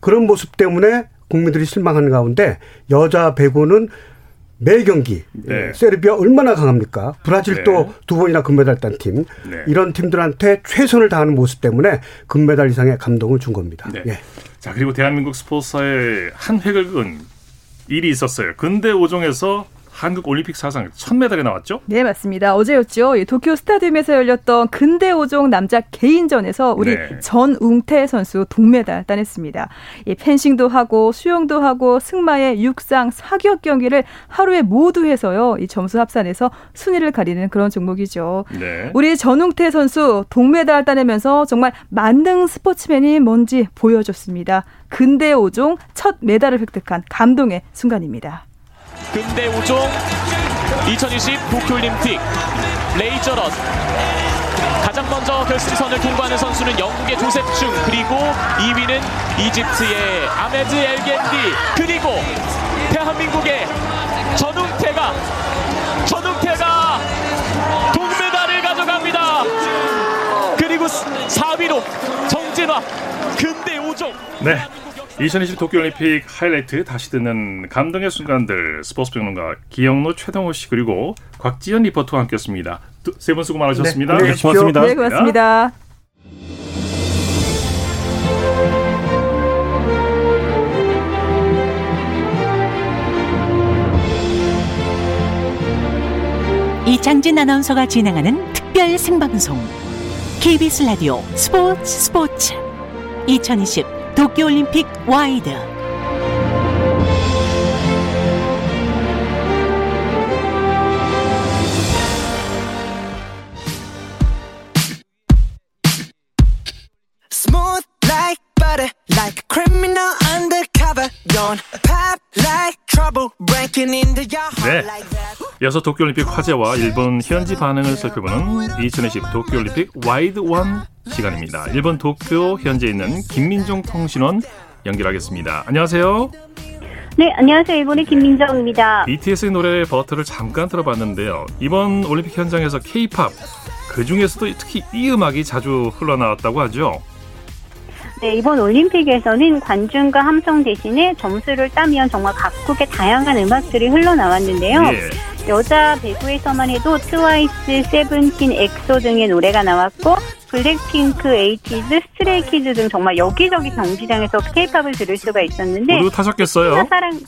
그런 모습 때문에 국민들이 실망하는 가운데 여자 배구는 매 경기 네. 세르비아 얼마나 강합니까? 브라질도 네. 두 번이나 금메달 딴 팀. 네. 이런 팀들한테 최선을 다하는 모습 때문에 금메달 이상의 감동을 준 겁니다. 네. 예. 자 그리고 대한민국 스포츠사에 한 획을 그은 일이 있었어요. 근대 5종에서 한국 올림픽 사상 첫 메달이 나왔죠? 네, 맞습니다. 어제였죠. 이 도쿄 스타디움에서 열렸던 근대 5종 남자 개인전에서 우리 네. 전웅태 선수 동메달 따냈습니다. 이 펜싱도 하고 수영도 하고 승마의 육상 사격 경기를 하루에 모두 해서요. 이 점수 합산해서 순위를 가리는 그런 종목이죠. 네. 우리 전웅태 선수 동메달 따내면서 정말 만능 스포츠맨이 뭔지 보여줬습니다. 근대 5종 첫 메달을 획득한 감동의 순간입니다. 근대 5종 2020 도쿄올림픽 레이저런. 가장 먼저 결승선을 통과하는 선수는 영국의 조셉충 그리고 2위는 이집트의 아메드 엘겐디 그리고 대한민국의 전웅태가 전웅태가 동메달을 가져갑니다. 그리고 4위로 정진화 근대 5종. 네. 2020 도쿄올림픽 하이라이트 다시 듣는 감동의 순간들 스포츠 평론가 기영로 최동호 씨 그리고 곽지연 리포터와 함께했습니다. 세 분 수고 많으셨습니다. 네, 계십시오. 고맙습니다. 네, 고맙습니다. 이창진 아나운서가 진행하는 특별 생방송 KBS 라디오 스포츠 스포츠 2020 도쿄올림픽 와이드 Smooth like butter, like a criminal undercover. Don't pop like trouble, breaking into your heart 네. like that. 이어서 도쿄올림픽 화제와 일본 현지 반응을 살펴보는 2020 도쿄올림픽 와이드 원 시간입니다. 일본 도쿄 현지에 있는 김민정 통신원 연결하겠습니다. 안녕하세요. 네, 안녕하세요. 일본의 김민정입니다. BTS의 노래 버터를 잠깐 들어봤는데요. 이번 올림픽 현장에서 K-팝 그 중에서도 특히 이 음악이 자주 흘러나왔다고 하죠. 네, 이번 올림픽에서는 관중과 함성 대신에 점수를 따면 정말 각국의 다양한 음악들이 흘러나왔는데요. 예. 여자 배구에서만 해도 트와이스, 세븐틴, 엑소 등의 노래가 나왔고 블랙핑크, 에이티즈, 스트레이키즈 등 정말 여기저기 경기장에서 케이팝을 들을 수가 있었는데 모두 타셨겠어요? 특히나 사랑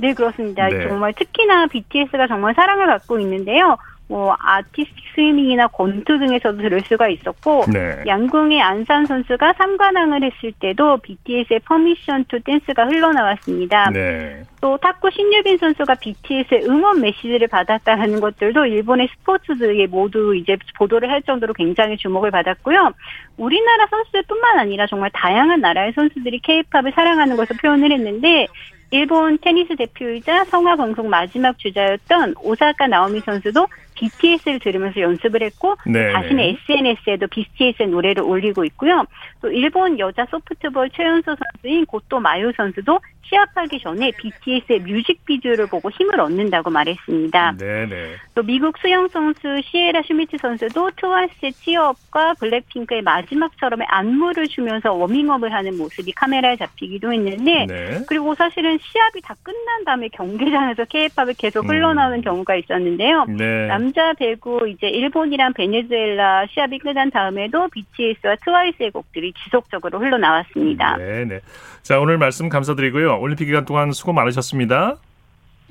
네 그렇습니다. 네. 정말 특히나 BTS가 정말 사랑을 받고 있는데요. 뭐 아티스틱 스위밍이나 권투 등에서도 들을 수가 있었고 네. 양궁의 안산 선수가 삼관왕을 했을 때도 BTS의 Permission to Dance가 흘러나왔습니다. 네. 또 탁구 신유빈 선수가 BTS의 응원 메시지를 받았다는 것들도 일본의 스포츠들이 모두 이제 보도를 할 정도로 굉장히 주목을 받았고요. 우리나라 선수들뿐만 아니라 정말 다양한 나라의 선수들이 K-팝을 사랑하는 것을 표현을 했는데 일본 테니스 대표이자 성화 봉송 마지막 주자였던 오사카 나오미 선수도 BTS를 들으면서 연습을 했고 네. 자신의 SNS에도 BTS의 노래를 올리고 있고요. 또 일본 여자 소프트볼 최연소 선수인 고토 마유 선수도 시합하기 전에 BTS의 뮤직비디오를 보고 힘을 얻는다고 말했습니다. 네네. 또 미국 수영 선수 시에라 슈미트 선수도 트와이스의 Cheer Up과 블랙핑크의 마지막처럼의 안무를 추면서 워밍업을 하는 모습이 카메라에 잡히기도 했는데 네. 그리고 사실은 시합이 다 끝난 다음에 경기장에서 케이팝이 계속 음. 흘러나오는 경우가 있었는데요. 네. 남자 배구 이제 일본이랑 베네수엘라 시합이 끝난 다음에도 BTS와 트와이스의 곡들이 지속적으로 흘러나왔습니다. 네 네. 자 오늘 말씀 감사드리고요. 올림픽 기간 동안 수고 많으셨습니다.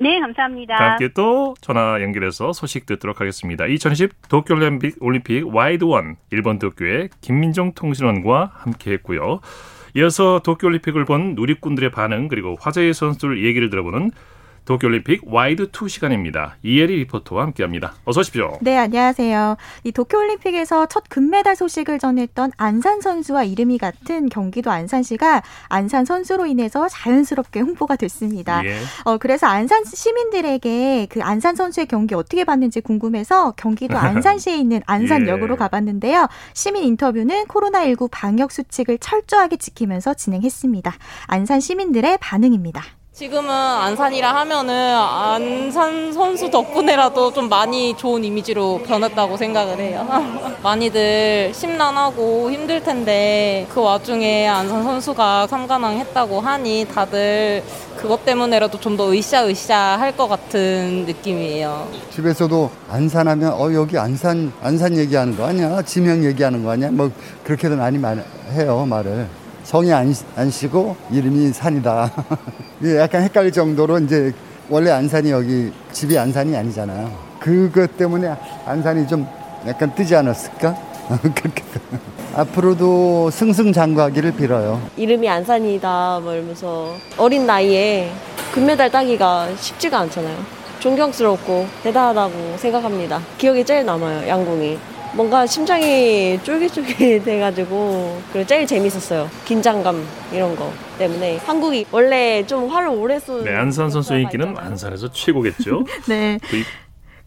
네, 감사합니다. 함께 또 전화 연결해서 소식 듣도록 하겠습니다. 2020 도쿄올림픽 올림픽 Wide One 일본 도쿄의 김민정 통신원과 함께 했고요. 이어서 도쿄올림픽을 본 누리꾼들의 반응 그리고 화제의 선수들 얘기를 들어보는 도쿄올림픽 Wide Two 시간입니다. 이혜리 리포터와 함께합니다. 어서 오십시오. 네, 안녕하세요. 이 도쿄올림픽에서 첫 금메달 소식을 전했던 안산 선수와 이름이 같은 경기도 안산시가 안산 선수로 인해서 자연스럽게 홍보가 됐습니다. 예. 어, 그래서 안산 시민들에게 그 안산 선수의 경기 어떻게 봤는지 궁금해서 경기도 안산시에 있는 안산역으로 예. 가봤는데요. 시민 인터뷰는 코로나19 방역 수칙을 철저하게 지키면서 진행했습니다. 안산 시민들의 반응입니다. 지금은 안산이라 하면은 안산 선수 덕분에라도 좀 많이 좋은 이미지로 변했다고 생각을 해요. 많이들 심란하고 힘들 텐데 그 와중에 안산 선수가 삼관왕 했다고 하니 다들 그것 때문에라도 좀 더 으쌰으쌰 할 것 같은 느낌이에요. 집에서도 안산하면 어 여기 안산 안산 얘기하는 거 아니야? 지명 얘기하는 거 아니야? 뭐 그렇게도 많이 해요 말을. 성이 안, 안 쉬고 이름이 산이다. 약간 헷갈릴 정도로 이제 원래 안산이 여기 집이 안산이 아니잖아요. 그것 때문에 안산이 좀 약간 뜨지 않았을까? 앞으로도 승승장구하기를 빌어요. 이름이 안산이다 뭐 이러면서 어린 나이에 금메달 따기가 쉽지가 않잖아요. 존경스럽고 대단하다고 생각합니다. 기억에 제일 남아요, 양궁이. 뭔가 심장이 쫄깃쫄깃 돼가지고 그리고 제일 재밌었어요. 긴장감 이런 거 때문에 한국이 원래 좀 화를 오래 쏘는 네, 안산 선수의 인기는 안산에서 최고겠죠. 네.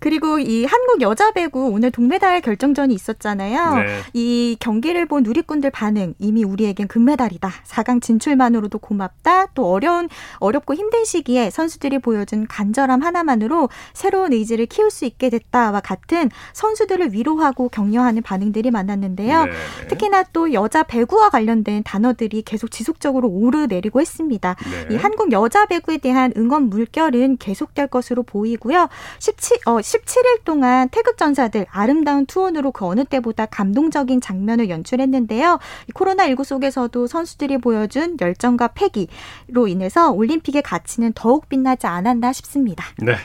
그리고 이 한국 여자 배구 오늘 동메달 결정전이 있었잖아요. 네. 이 경기를 본 누리꾼들 반응 이미 우리에겐 금메달이다. 4강 진출만으로도 고맙다. 또 어려운 어렵고 힘든 시기에 선수들이 보여준 간절함 하나만으로 새로운 의지를 키울 수 있게 됐다와 같은 선수들을 위로하고 격려하는 반응들이 많았는데요. 네. 특히나 또 여자 배구와 관련된 단어들이 계속 지속적으로 오르내리고 했습니다. 네. 이 한국 여자 배구에 대한 응원 물결은 계속될 것으로 보이고요. 17 어, 17일 동안 태극 전사들 아름다운 투혼으로 그 어느 때보다 감동적인 장면을 연출했는데요. 코로나19 속에서도 선수들이 보여준 열정과 패기로 인해서 올림픽의 가치는 더욱 빛나지 않았나 싶습니다. 네.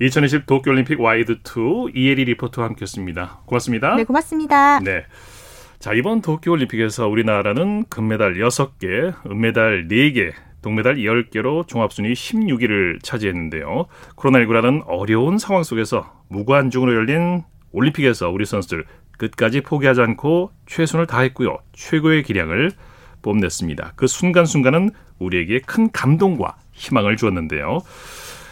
2020 도쿄올림픽 Wide 2 이혜리 리포터와 함께했습니다. 고맙습니다. 네, 고맙습니다. 네. 자, 이번 도쿄올림픽에서 우리나라는 금메달 6개, 은메달 4개, 동메달 10개로 종합순위 16위를 차지했는데요. 코로나19라는 어려운 상황 속에서 무관중으로 열린 올림픽에서 우리 선수들 끝까지 포기하지 않고 최선을 다했고요. 최고의 기량을 뽐냈습니다. 그 순간순간은 우리에게 큰 감동과 희망을 주었는데요.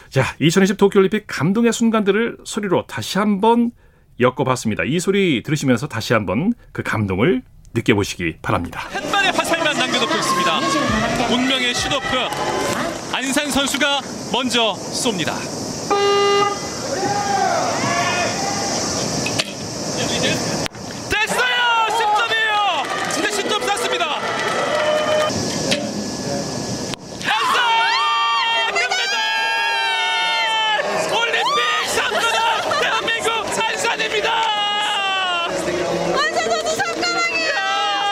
자, 2020 도쿄올림픽 감동의 순간들을 소리로 다시 한번 엮어봤습니다. 이 소리 들으시면서 다시 한번 그 감동을 느껴보시기 바랍니다. 한 발의 화살만 남겨놓고 있습니다. 운명의 슈도프 안산 선수가 먼저 쏩니다. 됐어요! 10점이에요! 진짜 10점 쐈습니다. 됐어! 금메달! 올림픽 3도는 대한민국 안산입니다! 안산 선수 잠깐만요!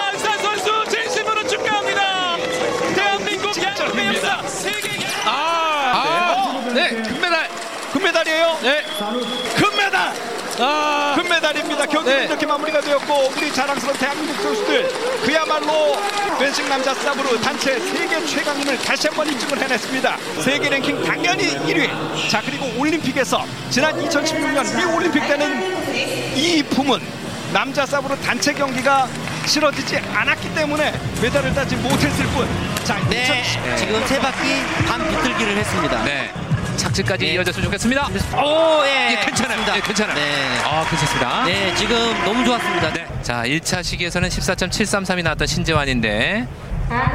안산 선수 진심으로 축하합니다! 대한민국 양궁의 역사 세계 아, 네, 금메달, 금메달이에요. 네, 금메달. 아. 금메달입니다. 경기는 네. 이렇게 마무리가 되었고 우리 자랑스러운 대한민국 선수들 그야말로 펜싱 남자 쌉으로 단체 세계 최강임을 다시 한번 입증을 해냈습니다. 세계 랭킹 당연히 1위. 자 그리고 올림픽에서 지난 2016년 리 올림픽 때는 이 품은 남자 쌉으로 단체 경기가 치러지지 않았기 때문에 메달을 따지 못했을 뿐. 자, 네, 2010... 지금 세 바퀴 반 비틀기를 했습니다. 네. 착지까지 네. 이어졌으면 좋겠습니다. 오, 예. 예 괜찮아요. 예, 괜찮아요. 네. 아, 괜찮습니다. 네, 지금 너무 좋았습니다. 네. 자, 1차 시기에서는 14.733이 나왔던 신재환인데. 아,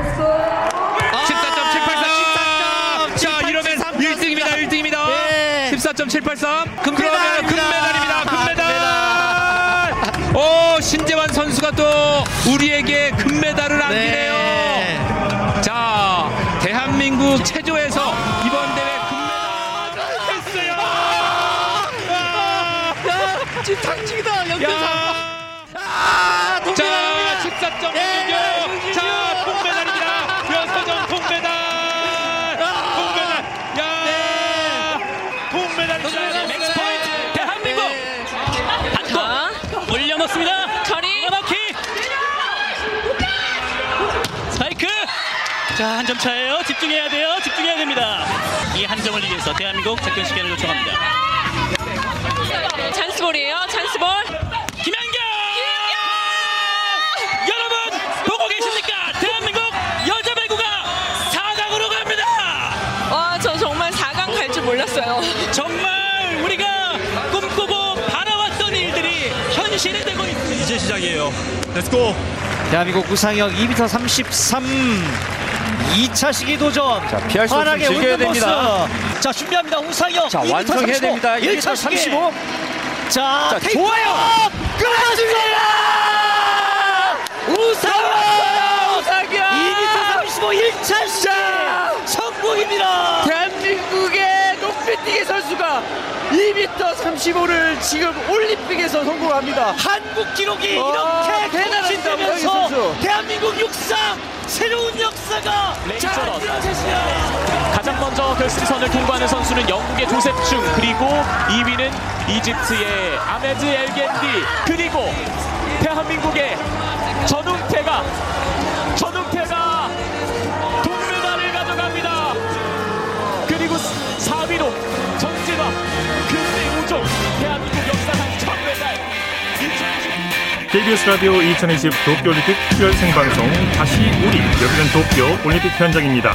14.783. 자, 이러면 1등입니다. 1등입니다. 예. 14.783. 금메달, 금메달입니다. 금메달. 오, 신재환 선수가 또 우리에게 금메달을 안기네요. 네. 자, 대한민국 체조에 당직이다 연패상. 아, 자, 14점 예, 자, 동메달입니다. 여서정 동메달. 동메달. 야, 네. 동메달. 매치 포인트 대한민국. 받고 올려놓습니다. 커리. 넣기. 스파이크. 자, 한 점 차예요. 집중해야 돼요. 집중해야 됩니다. 이 한 점을 위해서 대한민국 작전 시간을 요청합니다. Chance ball이에요. Chance ball. 김연경! 김연경! 여러분 보고 계십니까? 대한민국 여자 배구가 4강으로 갑니다. 와, 저 정말 4강 갈 줄 몰랐어요. 정말 우리가 꿈꾸고 바라왔던 일들이 현실이 되고 있습니다. 이제 시작이에요. Let's go. 대한민국 우상혁 2m 33. 2차 시기 도전. 자, 피할 수 없으면 즐겨야 됩니다. 자, 준비합니다. 우상혁. 자, 완성해야 됩니다. 1차 35. 자, 자 좋아요. 끝났습니다. 우상혁. 우상혁. 2m 35 1차 시기 성공입니다. 대한민국의 높이뛰기 선수가 2m 35를 지금 올림픽에서 성공합니다. 한국 기록이 이렇게 대단하다면서 대한민국 육상 새로운 역사가 레이처럼 가장 먼저 결승선을 통과하는 선수는 영국의 조셉충 그리고 2위는 이집트의 아메드 엘겐디 그리고 대한민국의 전웅태가 전웅태가 동메달을 가져갑니다. 그리고 4위로 정진화 금메 우종 대한민국 KBS 라디오 2020 도쿄올림픽 특별 생방송 다시 우리 여기는 도쿄 올림픽 현장입니다.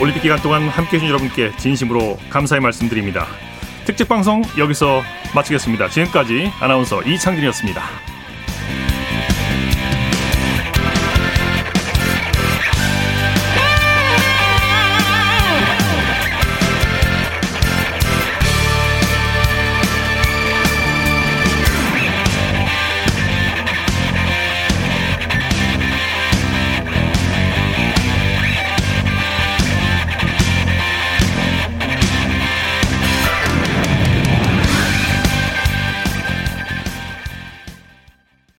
올림픽 기간 동안 함께해 주신 여러분께 진심으로 감사의 말씀드립니다. 특집 방송 여기서 마치겠습니다. 지금까지 아나운서 이창진이었습니다.